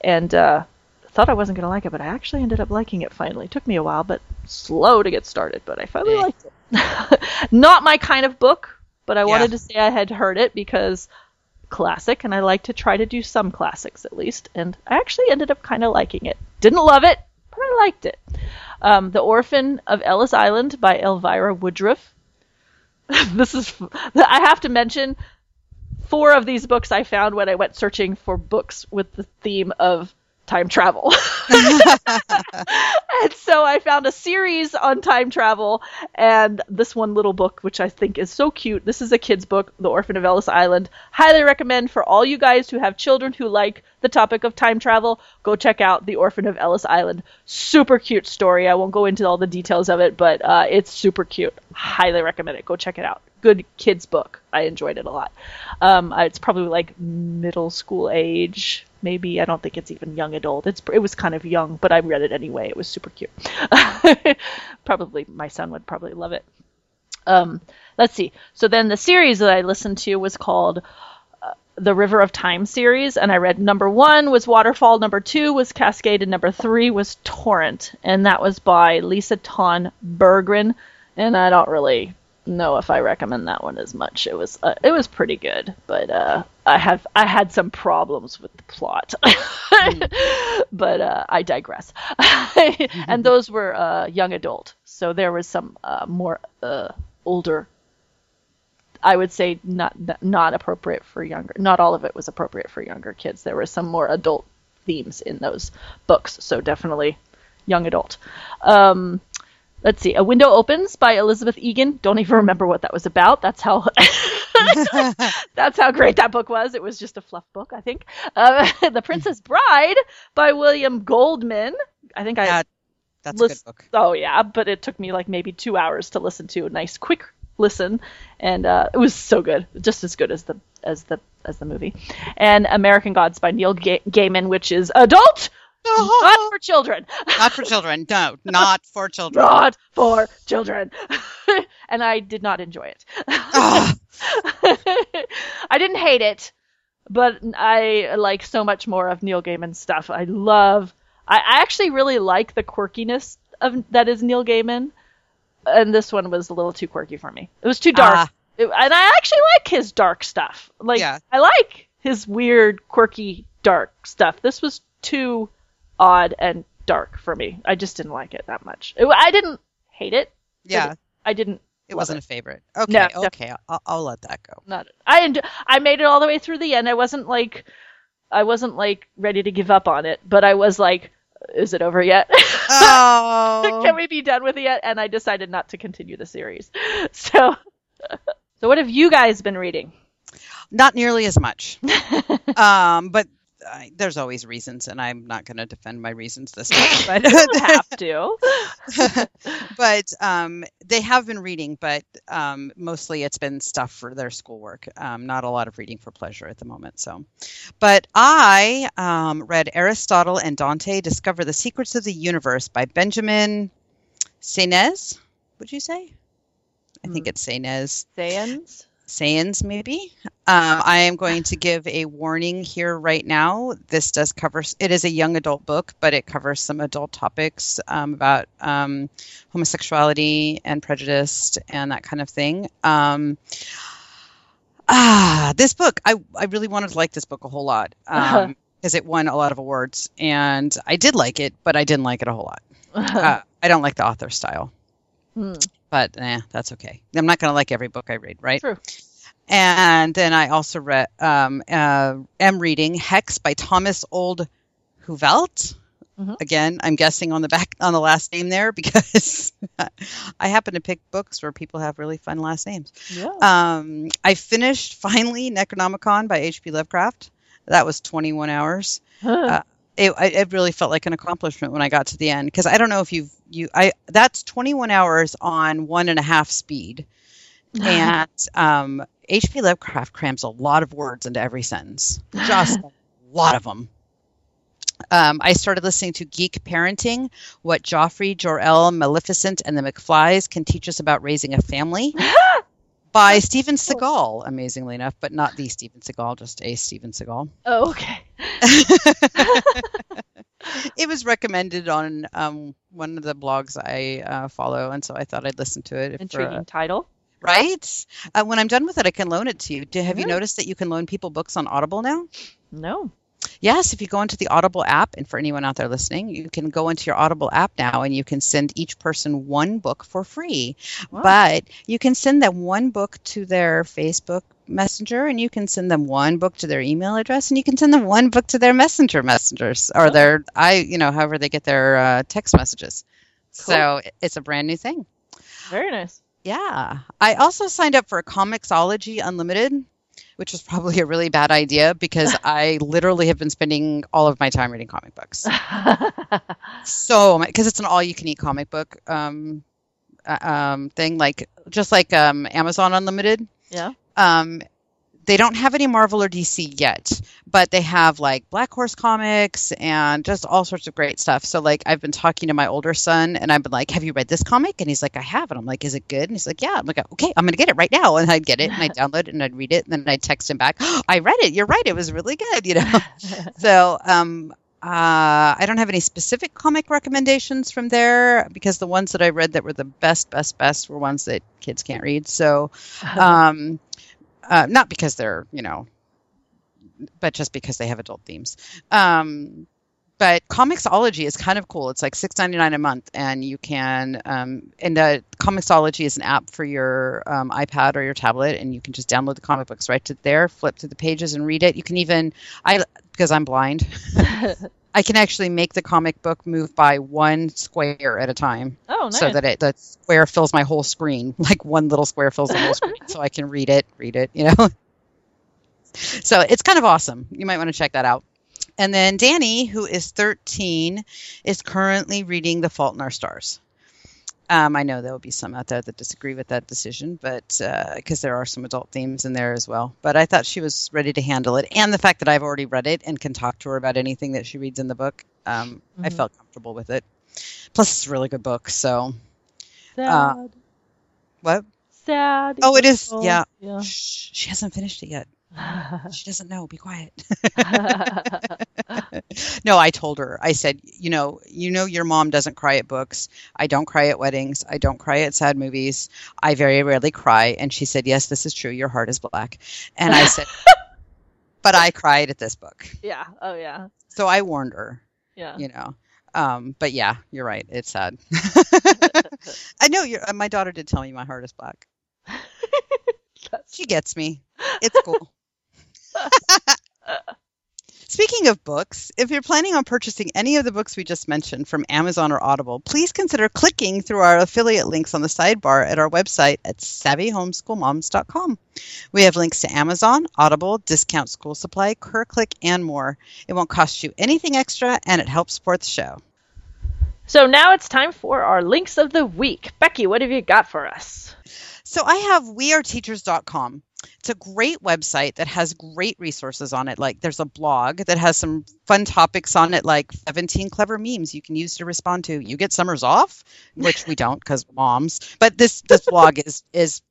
Speaker 2: and uh, thought I wasn't going to like it, but I actually ended up liking it finally. It took me a while, but slow to get started, but I finally liked it. Not my kind of book, but I wanted to say I had heard it because classic, and I like to try to do some classics at least, and I actually ended up kind of liking it. Didn't love it, but I liked it. Um, the Orphan of Ellis Island by Elvira Woodruff. this is, I have to mention, four of these books I found when I went searching for books with the theme of time travel. and so I found a series on time travel and this one little book, which I think is so cute. This is a kid's book, The Orphan of Ellis Island. Highly recommend for all you guys who have children who like the topic of time travel. Go check out The Orphan of Ellis Island. Super cute story. I won't go into all the details of it, but uh, it's super cute. Highly recommend it. Go check it out. Good kids book. I enjoyed it a lot. Um, uh, it's probably like middle school age, maybe. I don't think it's even young adult. It's it was kind of young, but I read it anyway. It was super cute. probably my son would probably love it. Um, let's see. So then the series that I listened to was called the River of Time series, and I read number one was Waterfall, number two was Cascade, and number three was Torrent, and that was by Lisa Tawn Bergren. And I don't really know if I recommend that one as much. It was uh, it was pretty good, but uh, I have I had some problems with the plot. but uh, I digress. and those were uh, young adult, so there was some uh, more uh, older. I would say not not appropriate for younger. Not all of it was appropriate for younger kids. There were some more adult themes in those books, so definitely young adult. Um, let's see. A Window Opens by Elizabeth Egan. Don't even remember what that was about. That's how that's how great that book was. It was just a fluff book, I think. Uh, the Princess Bride by William Goldman. I think I
Speaker 5: Yeah, that's a good book.
Speaker 2: Oh yeah, but it took me like maybe two hours to listen to a nice quick listen, and uh, it was so good, just as good as the as the as the movie. And American Gods by Neil Ga- Gaiman, which is adult, not for children.
Speaker 5: Not for children. No, not for children.
Speaker 2: not for children. and I did not enjoy it. I didn't hate it, but I like so much more of Neil Gaiman's stuff. I love. I, I actually really like the quirkiness of that is Neil Gaiman, and this one was a little too quirky for me. It was too dark,
Speaker 5: Ah.
Speaker 2: It- and I actually like his dark stuff. Like
Speaker 5: Yeah.
Speaker 2: I like his weird, quirky, dark stuff. This was too odd and dark for me. I just didn't like it that much. It, I didn't hate it.
Speaker 5: yeah,
Speaker 2: I didn't.
Speaker 5: it wasn't
Speaker 2: it.
Speaker 5: a favorite. Okay,
Speaker 2: No,
Speaker 5: okay, I'll, I'll let that go.
Speaker 2: Not. I I made it all the way through the end. I wasn't like, I wasn't like ready to give up on it, but I was like, is it over yet?
Speaker 5: Oh,
Speaker 2: Can we be done with it yet? And I decided not to continue the series. So, so what have you guys been reading?
Speaker 5: not nearly as much. um, but uh, there's always reasons, and I'm not going to defend my reasons this time.
Speaker 2: You don't
Speaker 5: But
Speaker 2: have to.
Speaker 5: but um, they have been reading, but um, mostly it's been stuff for their schoolwork. Um, not a lot of reading for pleasure at the moment. So, but I um, read Aristotle and Dante Discover the Secrets of the Universe by Benjamin Sainez. Would you say? I think
Speaker 2: Hmm.
Speaker 5: it's Sainez.
Speaker 2: Sayans?
Speaker 5: Sayans, maybe. Um, I am going to give a warning here right now. This does cover, it is a young adult book, but it covers some adult topics um, about um, homosexuality and prejudice and that kind of thing. Um, ah, this book, I, I really wanted to like this book a whole lot
Speaker 2: Uh-huh.
Speaker 5: because it won a lot of awards. And I did like it, but I didn't like it a whole lot. Uh, I don't like the author style
Speaker 2: Hmm,
Speaker 5: but eh, that's okay. I'm not going to like every book I read, right?
Speaker 2: True.
Speaker 5: And then I also read, um, uh, am reading Hex by Thomas Olde Heuvelt.
Speaker 2: Mhm.
Speaker 5: Again, I'm guessing on the back on the last name there because I happen to pick books where people have really fun last names.
Speaker 2: Yeah.
Speaker 5: Um, I finished finally Necronomicon by H.P. Lovecraft. That was 21 hours. uh, It, it really felt like an accomplishment when I got to the end because I don't know if you've you I that's 21 hours on one and a half speed, and um, H.P. Lovecraft crams a lot of words into every sentence, just a lot of them. Um, I started listening to Geek Parenting, what Joffrey, Jor-El, Maleficent, and the McFlys can teach us about raising a family by Steven Seagal, amazingly enough, but not the Steven Seagal, just a Steven Seagal.
Speaker 2: oh, okay.
Speaker 5: it was recommended on um, one of the blogs I uh, follow, and so I thought I'd listen to it. for,
Speaker 2: Intriguing title.
Speaker 5: right? Uh, when I'm done with it, I can loan it to you. Do, have you noticed that you can loan people books on Audible now?
Speaker 2: No.
Speaker 5: Yes, if you go into the Audible app, and for anyone out there listening, you can go into your Audible app now and you can send each person one book for free.
Speaker 2: Wow.
Speaker 5: But you can send them one book to their Facebook Messenger, and you can send them one book to their email address, and you can send them one book to their Messenger messengers or their I, you know, however they get their uh, text messages. So it's a brand new thing.
Speaker 2: Very nice.
Speaker 5: Yeah. I also signed up for Comixology Unlimited, which was probably a really bad idea because I literally have been spending all of my time reading comic books. So, because it's an all you can eat comic book um, uh, um, thing, like just like um, Amazon Unlimited.
Speaker 2: yeah.
Speaker 5: Um, they don't have any Marvel or DC yet, but they have like Black Horse comics and just all sorts of great stuff. So like I've been talking to my older son and I've been like, "Have you read this comic?" And he's like, "I have." And I'm like, "Is it good?" And he's like, "Yeah." I'm like, "Okay, I'm gonna get it right now." And I'd get it and I'd download it and I'd read it and then I'd text him back, "I read it. You're right. It was really good." You know. so um, uh, I don't have any specific comic recommendations from there because the ones that I read that were the best, best, best were ones that kids can't read. So, um, uh, not because they're you know, but just because they have adult themes. Um, but Comixology is kind of cool. It's like six ninety nine a month, and you can um, and uh, Comixology is an app for your um, iPad or your tablet, and you can just download the comic books right to there, flip through the pages, and read it. You can even I because I'm blind. I can actually make the comic book move by one square at a time.
Speaker 2: Oh, nice.
Speaker 5: so that it the square fills my whole screen. Like one little square fills the whole screen so i can read it read it you know? So it's kind of awesome. You might want to check that out. And then danny who is 13 is currently reading the fault in our stars um, I know there will be some out there that disagree with that decision, but because there are some adult themes in there as well. But I thought she was ready to handle it, and the fact that I've already read it and can talk to her about anything that she reads in the book, um, I
Speaker 2: Mhm.
Speaker 5: felt comfortable with it. Plus, it's a really good book. So,
Speaker 2: Sad.
Speaker 5: uh, what?
Speaker 2: Sad.
Speaker 5: Oh, it is. Yeah.
Speaker 2: Yeah.
Speaker 5: Shh, she hasn't finished it yet. She doesn't know. Be quiet. no, I told her. I said, you know, you know, your mom doesn't cry at books. I don't cry at weddings. I don't cry at sad movies. I very rarely cry. And she said, yes, this is true. Your heart is black. And I said, but I cried at this book.
Speaker 2: yeah. Oh, yeah.
Speaker 5: So I warned her.
Speaker 2: Yeah.
Speaker 5: You know. Um, but yeah, you're right. It's sad. I know. You're, uh, my daughter did tell me my heart is black. She gets me. It's cool. Speaking of books, if you're planning on purchasing any of the books we just mentioned from Amazon or Audible, please consider clicking through our affiliate links on the sidebar at our website at savvyhomeschoolmoms.com. We have links to Amazon, Audible, Discount School Supply, CurrClick, and more. It won't cost you anything extra and it helps support the show.
Speaker 2: So now it's time for our links of the week. Becky, what have you got for us?
Speaker 5: So I have weareteachers.com. It's a great website that has great resources on it. Like there's a blog that has some fun topics on it, like 17 clever memes you can use to respond to. You get summers off, which we don't because moms. But this this blog is is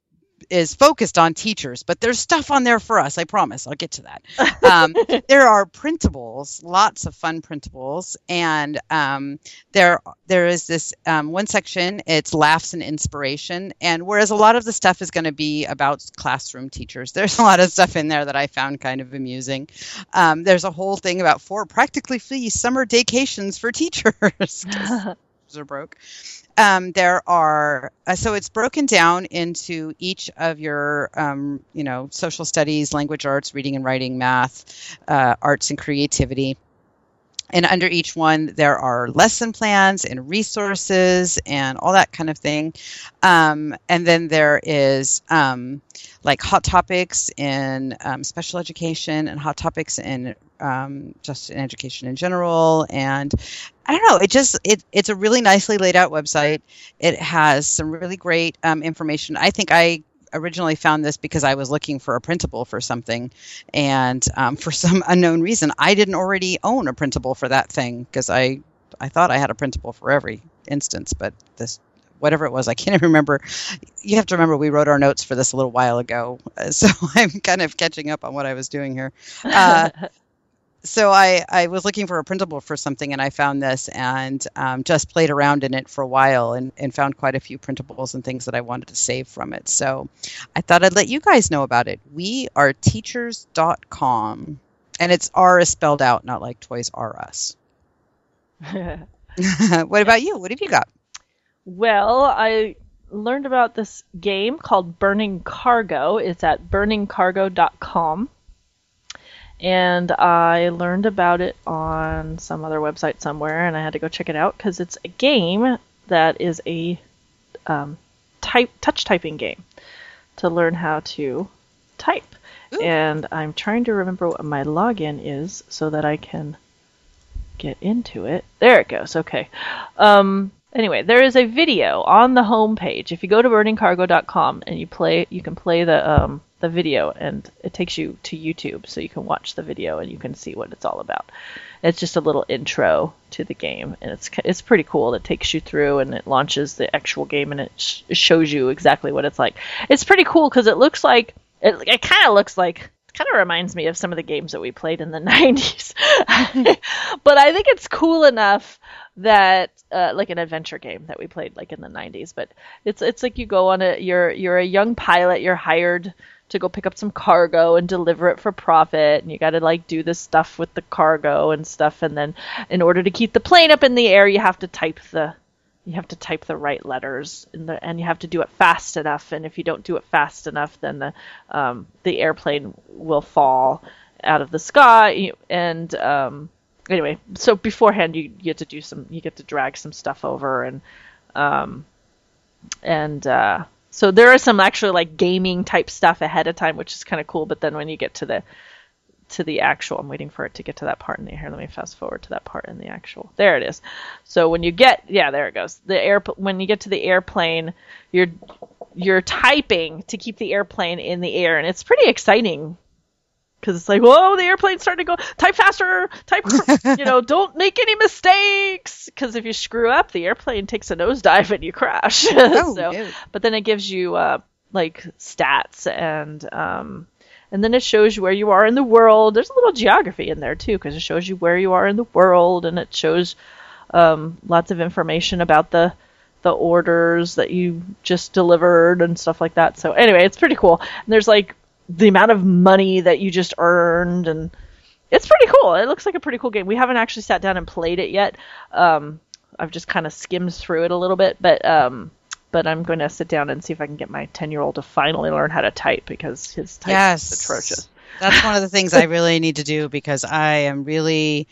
Speaker 5: is focused on teachers, but there's stuff on there for us. I promise. I'll get to that. Um, there are printables, lots of fun printables, and um, there there is this um, one section. It's laughs and inspiration, and whereas a lot of the stuff is going to be about classroom teachers, there's a lot of stuff in there that I found kind of amusing. Um, there's a whole thing about four practically free summer vacations for teachers. are broke. Um, there are uh, so it's broken down into each of your um, you know social studies, language arts, reading and writing, math, uh, arts and creativity. and under each one there are lesson plans and resources and all that kind of thing um, and then there is um, like hot topics in um, special education and hot topics in um, just in education in general. And i don't know it just it, it's a really nicely laid out website. It has some really great um, information. I think i originally found this because I was looking for a printable for something, and um, for some unknown reason, I didn't already own a printable for that thing because I I thought I had a printable for every instance, but this whatever it was, I can't even remember. You have to remember we wrote our notes for this a little while ago, so I'm kind of catching up on what I was doing here. Uh, so I, I was looking for a printable for something and I found this and um, just played around in it for a while and, and found quite a few printables and things that I wanted to save from it. So I thought I'd let you guys know about it. We are teachers.com and it's R is spelled out, not like Toys R Us. what about you? What have you got?
Speaker 2: Well, I learned about this game called Burning Cargo. It's at burningcargo.com and I learned about it on some other website somewhere, and I had to go check it out because it's a game that is a um, type touch typing game to learn how to type. Ooh. And I'm trying to remember what my login is so that I can get into it. There it goes. Okay. Um, anyway, there is a video on the home page. If you go to burningcargo.com and you play, you can play the um, the video and it takes you to YouTube so you can watch the video and you can see what it's all about. It's just a little intro to the game and it's it's pretty cool. It takes you through and it launches the actual game and it, sh- shows you exactly what it's like. It's pretty cool because it looks like it, it kind of looks like it kind of reminds me of some of the games that we played in the 90s. but I think it's cool enough that uh, like an adventure game that we played like in the 90s, but it's it's like you go on a you're you're a young pilot, you're hired to go pick up some cargo and deliver it for profit and you got to like do this stuff with the cargo and stuff and then in order to keep the plane up in the air you have to type the you have to type the right letters the, and you have to do it fast enough and if you don't do it fast enough then the um, the airplane will fall out of the sky and um, anyway so beforehand you, you get to do some you get to drag some stuff over and um, and uh, so there are some actually like gaming type stuff ahead of time, which is kind of cool. But then when you get to the to the actual, I'm waiting for it to get to that part in the here. Let me fast forward to that part in the actual. There it is. So when you get, yeah, there it goes. The air when you get to the airplane, you're you're typing to keep the airplane in the air, and it's pretty exciting because it's like, whoa, the airplane's starting to go. Type faster. Type, you know, don't make any mistakes. Because if you screw up, the airplane takes a nosedive and you crash. Oh, so, but then it gives you uh, like stats and um, and then it shows you where you are in the world. There's a little geography in there too, because it shows you where you are in the world, and it shows um, lots of information about the the orders that you just delivered and stuff like that. So anyway, it's pretty cool. And there's like the amount of money that you just earned and it's pretty cool. It looks like a pretty cool game. We haven't actually sat down and played it yet. Um, I've just kind of skimmed through it a little bit, but um, but I'm going to sit down and see if I can get my 10 year old to finally learn how to type because his type yes. is atrocious.
Speaker 5: That's one of the things I really need to do because I am really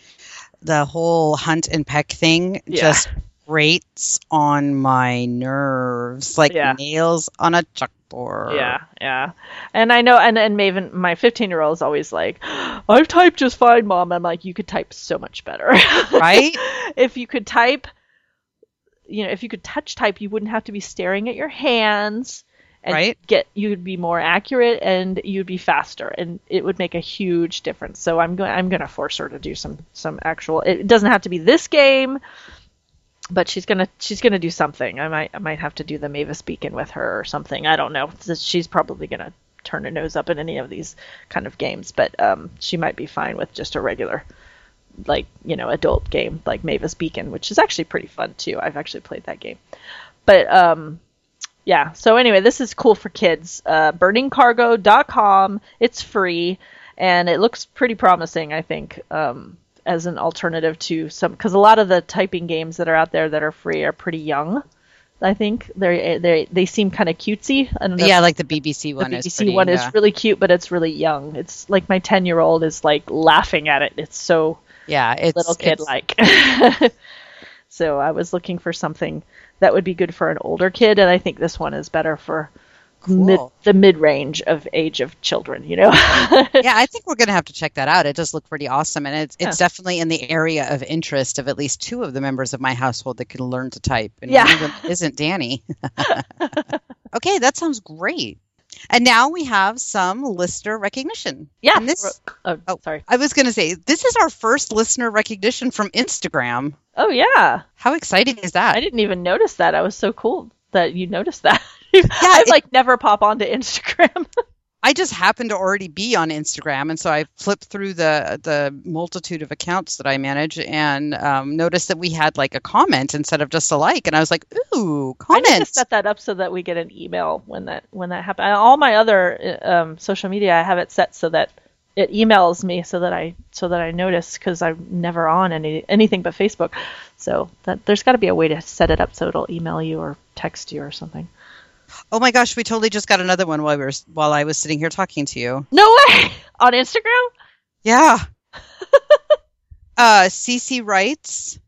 Speaker 5: the whole hunt and peck thing yeah. just grates on my nerves like yeah. nails on a chalk or
Speaker 2: yeah yeah. And i know and, and maven my 15 year old is always like i've typed just fine mom. I'm like you could type so much better.
Speaker 5: Right?
Speaker 2: If you could type you know if you could touch type you wouldn't have to be staring at your hands and
Speaker 5: right.
Speaker 2: get you'd be more accurate and you'd be faster and it would make a huge difference. So i'm going i'm going to force her to do some some actual it doesn't have to be this game but she's gonna she's gonna do something. I might I might have to do the Mavis Beacon with her or something. I don't know. She's probably gonna turn her nose up at any of these kind of games, but um, she might be fine with just a regular, like you know, adult game like Mavis Beacon, which is actually pretty fun too. I've actually played that game, but um, yeah. So anyway, this is cool for kids. Uh, burningcargo.com. It's free and it looks pretty promising. I think. Um, as an alternative to some because a lot of the typing games that are out there that are free are pretty young. I think they they they seem kind of cutesy.
Speaker 5: Yeah, like the BBC one.
Speaker 2: The BBC
Speaker 5: is pretty,
Speaker 2: one
Speaker 5: yeah.
Speaker 2: is really cute, but it's really young. It's like my ten year old is like laughing at it. It's so
Speaker 5: Yeah, it's
Speaker 2: little kid like. so I was looking for something that would be good for an older kid, and I think this one is better for mid, the mid range of age of children. You know.
Speaker 5: yeah, I think we're gonna have to check that out. It does look pretty awesome, and it's it's
Speaker 2: Yeah.
Speaker 5: definitely in the area of interest of at least two of the members of my household that can learn to type, and
Speaker 2: Yeah.
Speaker 5: one of them isn't Danny. okay, that sounds great. And now we have some listener recognition.
Speaker 2: Yeah.
Speaker 5: And this,
Speaker 2: oh,
Speaker 5: oh, Oh.
Speaker 2: sorry.
Speaker 5: I was gonna say, this is our first listener recognition from Instagram.
Speaker 2: Oh yeah.
Speaker 5: How exciting is that?
Speaker 2: I didn't even notice that. I was so cool that you noticed that. I
Speaker 5: it-
Speaker 2: like never pop onto Instagram.
Speaker 5: I just happened to already be on Instagram, and so I flipped through the the multitude of accounts that I manage, and um, noticed that we had like a comment instead of just a like, and I was like, "Ooh, comment!"
Speaker 2: I need to set that up so that we get an email when that when that happens. All my other uh, um, social media, I have it set so that it emails me so that I so that I notice because I'm never on any anything but Facebook. So that there's got to be a way to set it up so it'll email you or text you or something.
Speaker 5: Oh my gosh, we totally just got another one while we were while I was sitting here talking to you.
Speaker 2: No way! On Instagram.
Speaker 5: Yeah. uh, Cece writes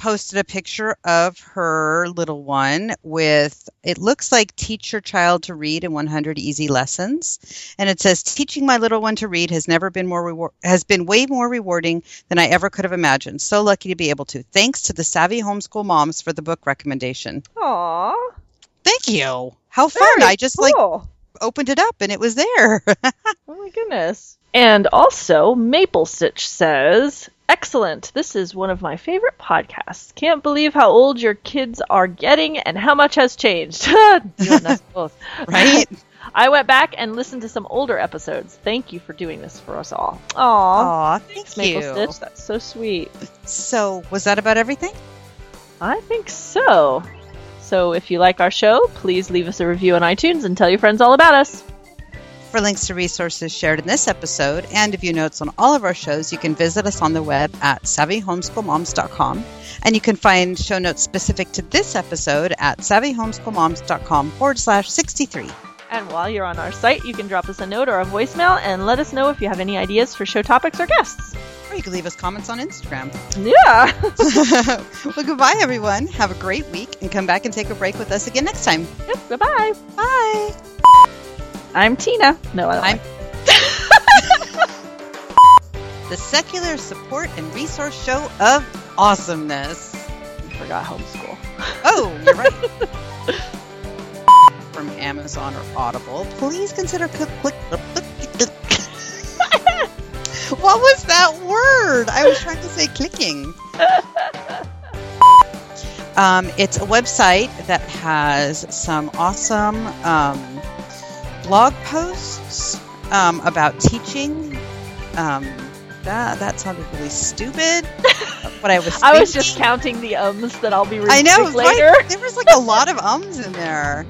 Speaker 5: posted a picture of her little one with it looks like teach your child to read in 100 easy lessons. And it says teaching my little one to read has never been more rewar- has been way more rewarding than i ever could have imagined. So lucky to be able to. Thanks to the savvy homeschool moms for the book recommendation.
Speaker 2: Aw,
Speaker 5: thank you how fun
Speaker 2: very
Speaker 5: i just like
Speaker 2: cool.
Speaker 5: opened it up and it was there
Speaker 2: Oh my goodness. And also, Maple Stitch says, Excellent. This is one of my favorite podcasts. Can't believe how old your kids are getting and how much has changed. you us both.
Speaker 5: right
Speaker 2: I went back and listened to some older episodes. Thank you for doing this for us all. Aw.
Speaker 5: Aw, thank
Speaker 2: Maple
Speaker 5: you
Speaker 2: Stitch, that's so sweet.
Speaker 5: so was that about everything
Speaker 2: I think so. So if you like our show, please leave us a review on iTunes and tell your friends all about us.
Speaker 5: For links to resources shared in this episode and to view notes on all of our shows, you can visit us on the web at savvyhomeschoolmoms.com. And you can find show notes specific to this episode at savvyhomeschoolmoms.com forward slash 63.
Speaker 2: And while you're on our site, you can drop us a note or a voicemail and let us know if you have any ideas for show topics or guests.
Speaker 5: Or you can leave us comments on Instagram.
Speaker 2: Yeah.
Speaker 5: well, goodbye, everyone. Have a great week and come back and take a break with us again next time.
Speaker 2: yep, bye-bye. I'm Tina. No, I don't
Speaker 5: I'm- The secular support and resource show of awesomeness.
Speaker 2: I forgot homeschool.
Speaker 5: Oh, you're right. From Amazon or Audible, please consider click. click, click, click. what was that word? I was trying to say clicking. Um, it's a website that has some awesome um, blog posts um, about teaching. Um, that that sounded really stupid. What I was
Speaker 2: I was just counting the ums that I'll be reading
Speaker 5: I know.
Speaker 2: later.
Speaker 5: like- there was like a lot of ums in there.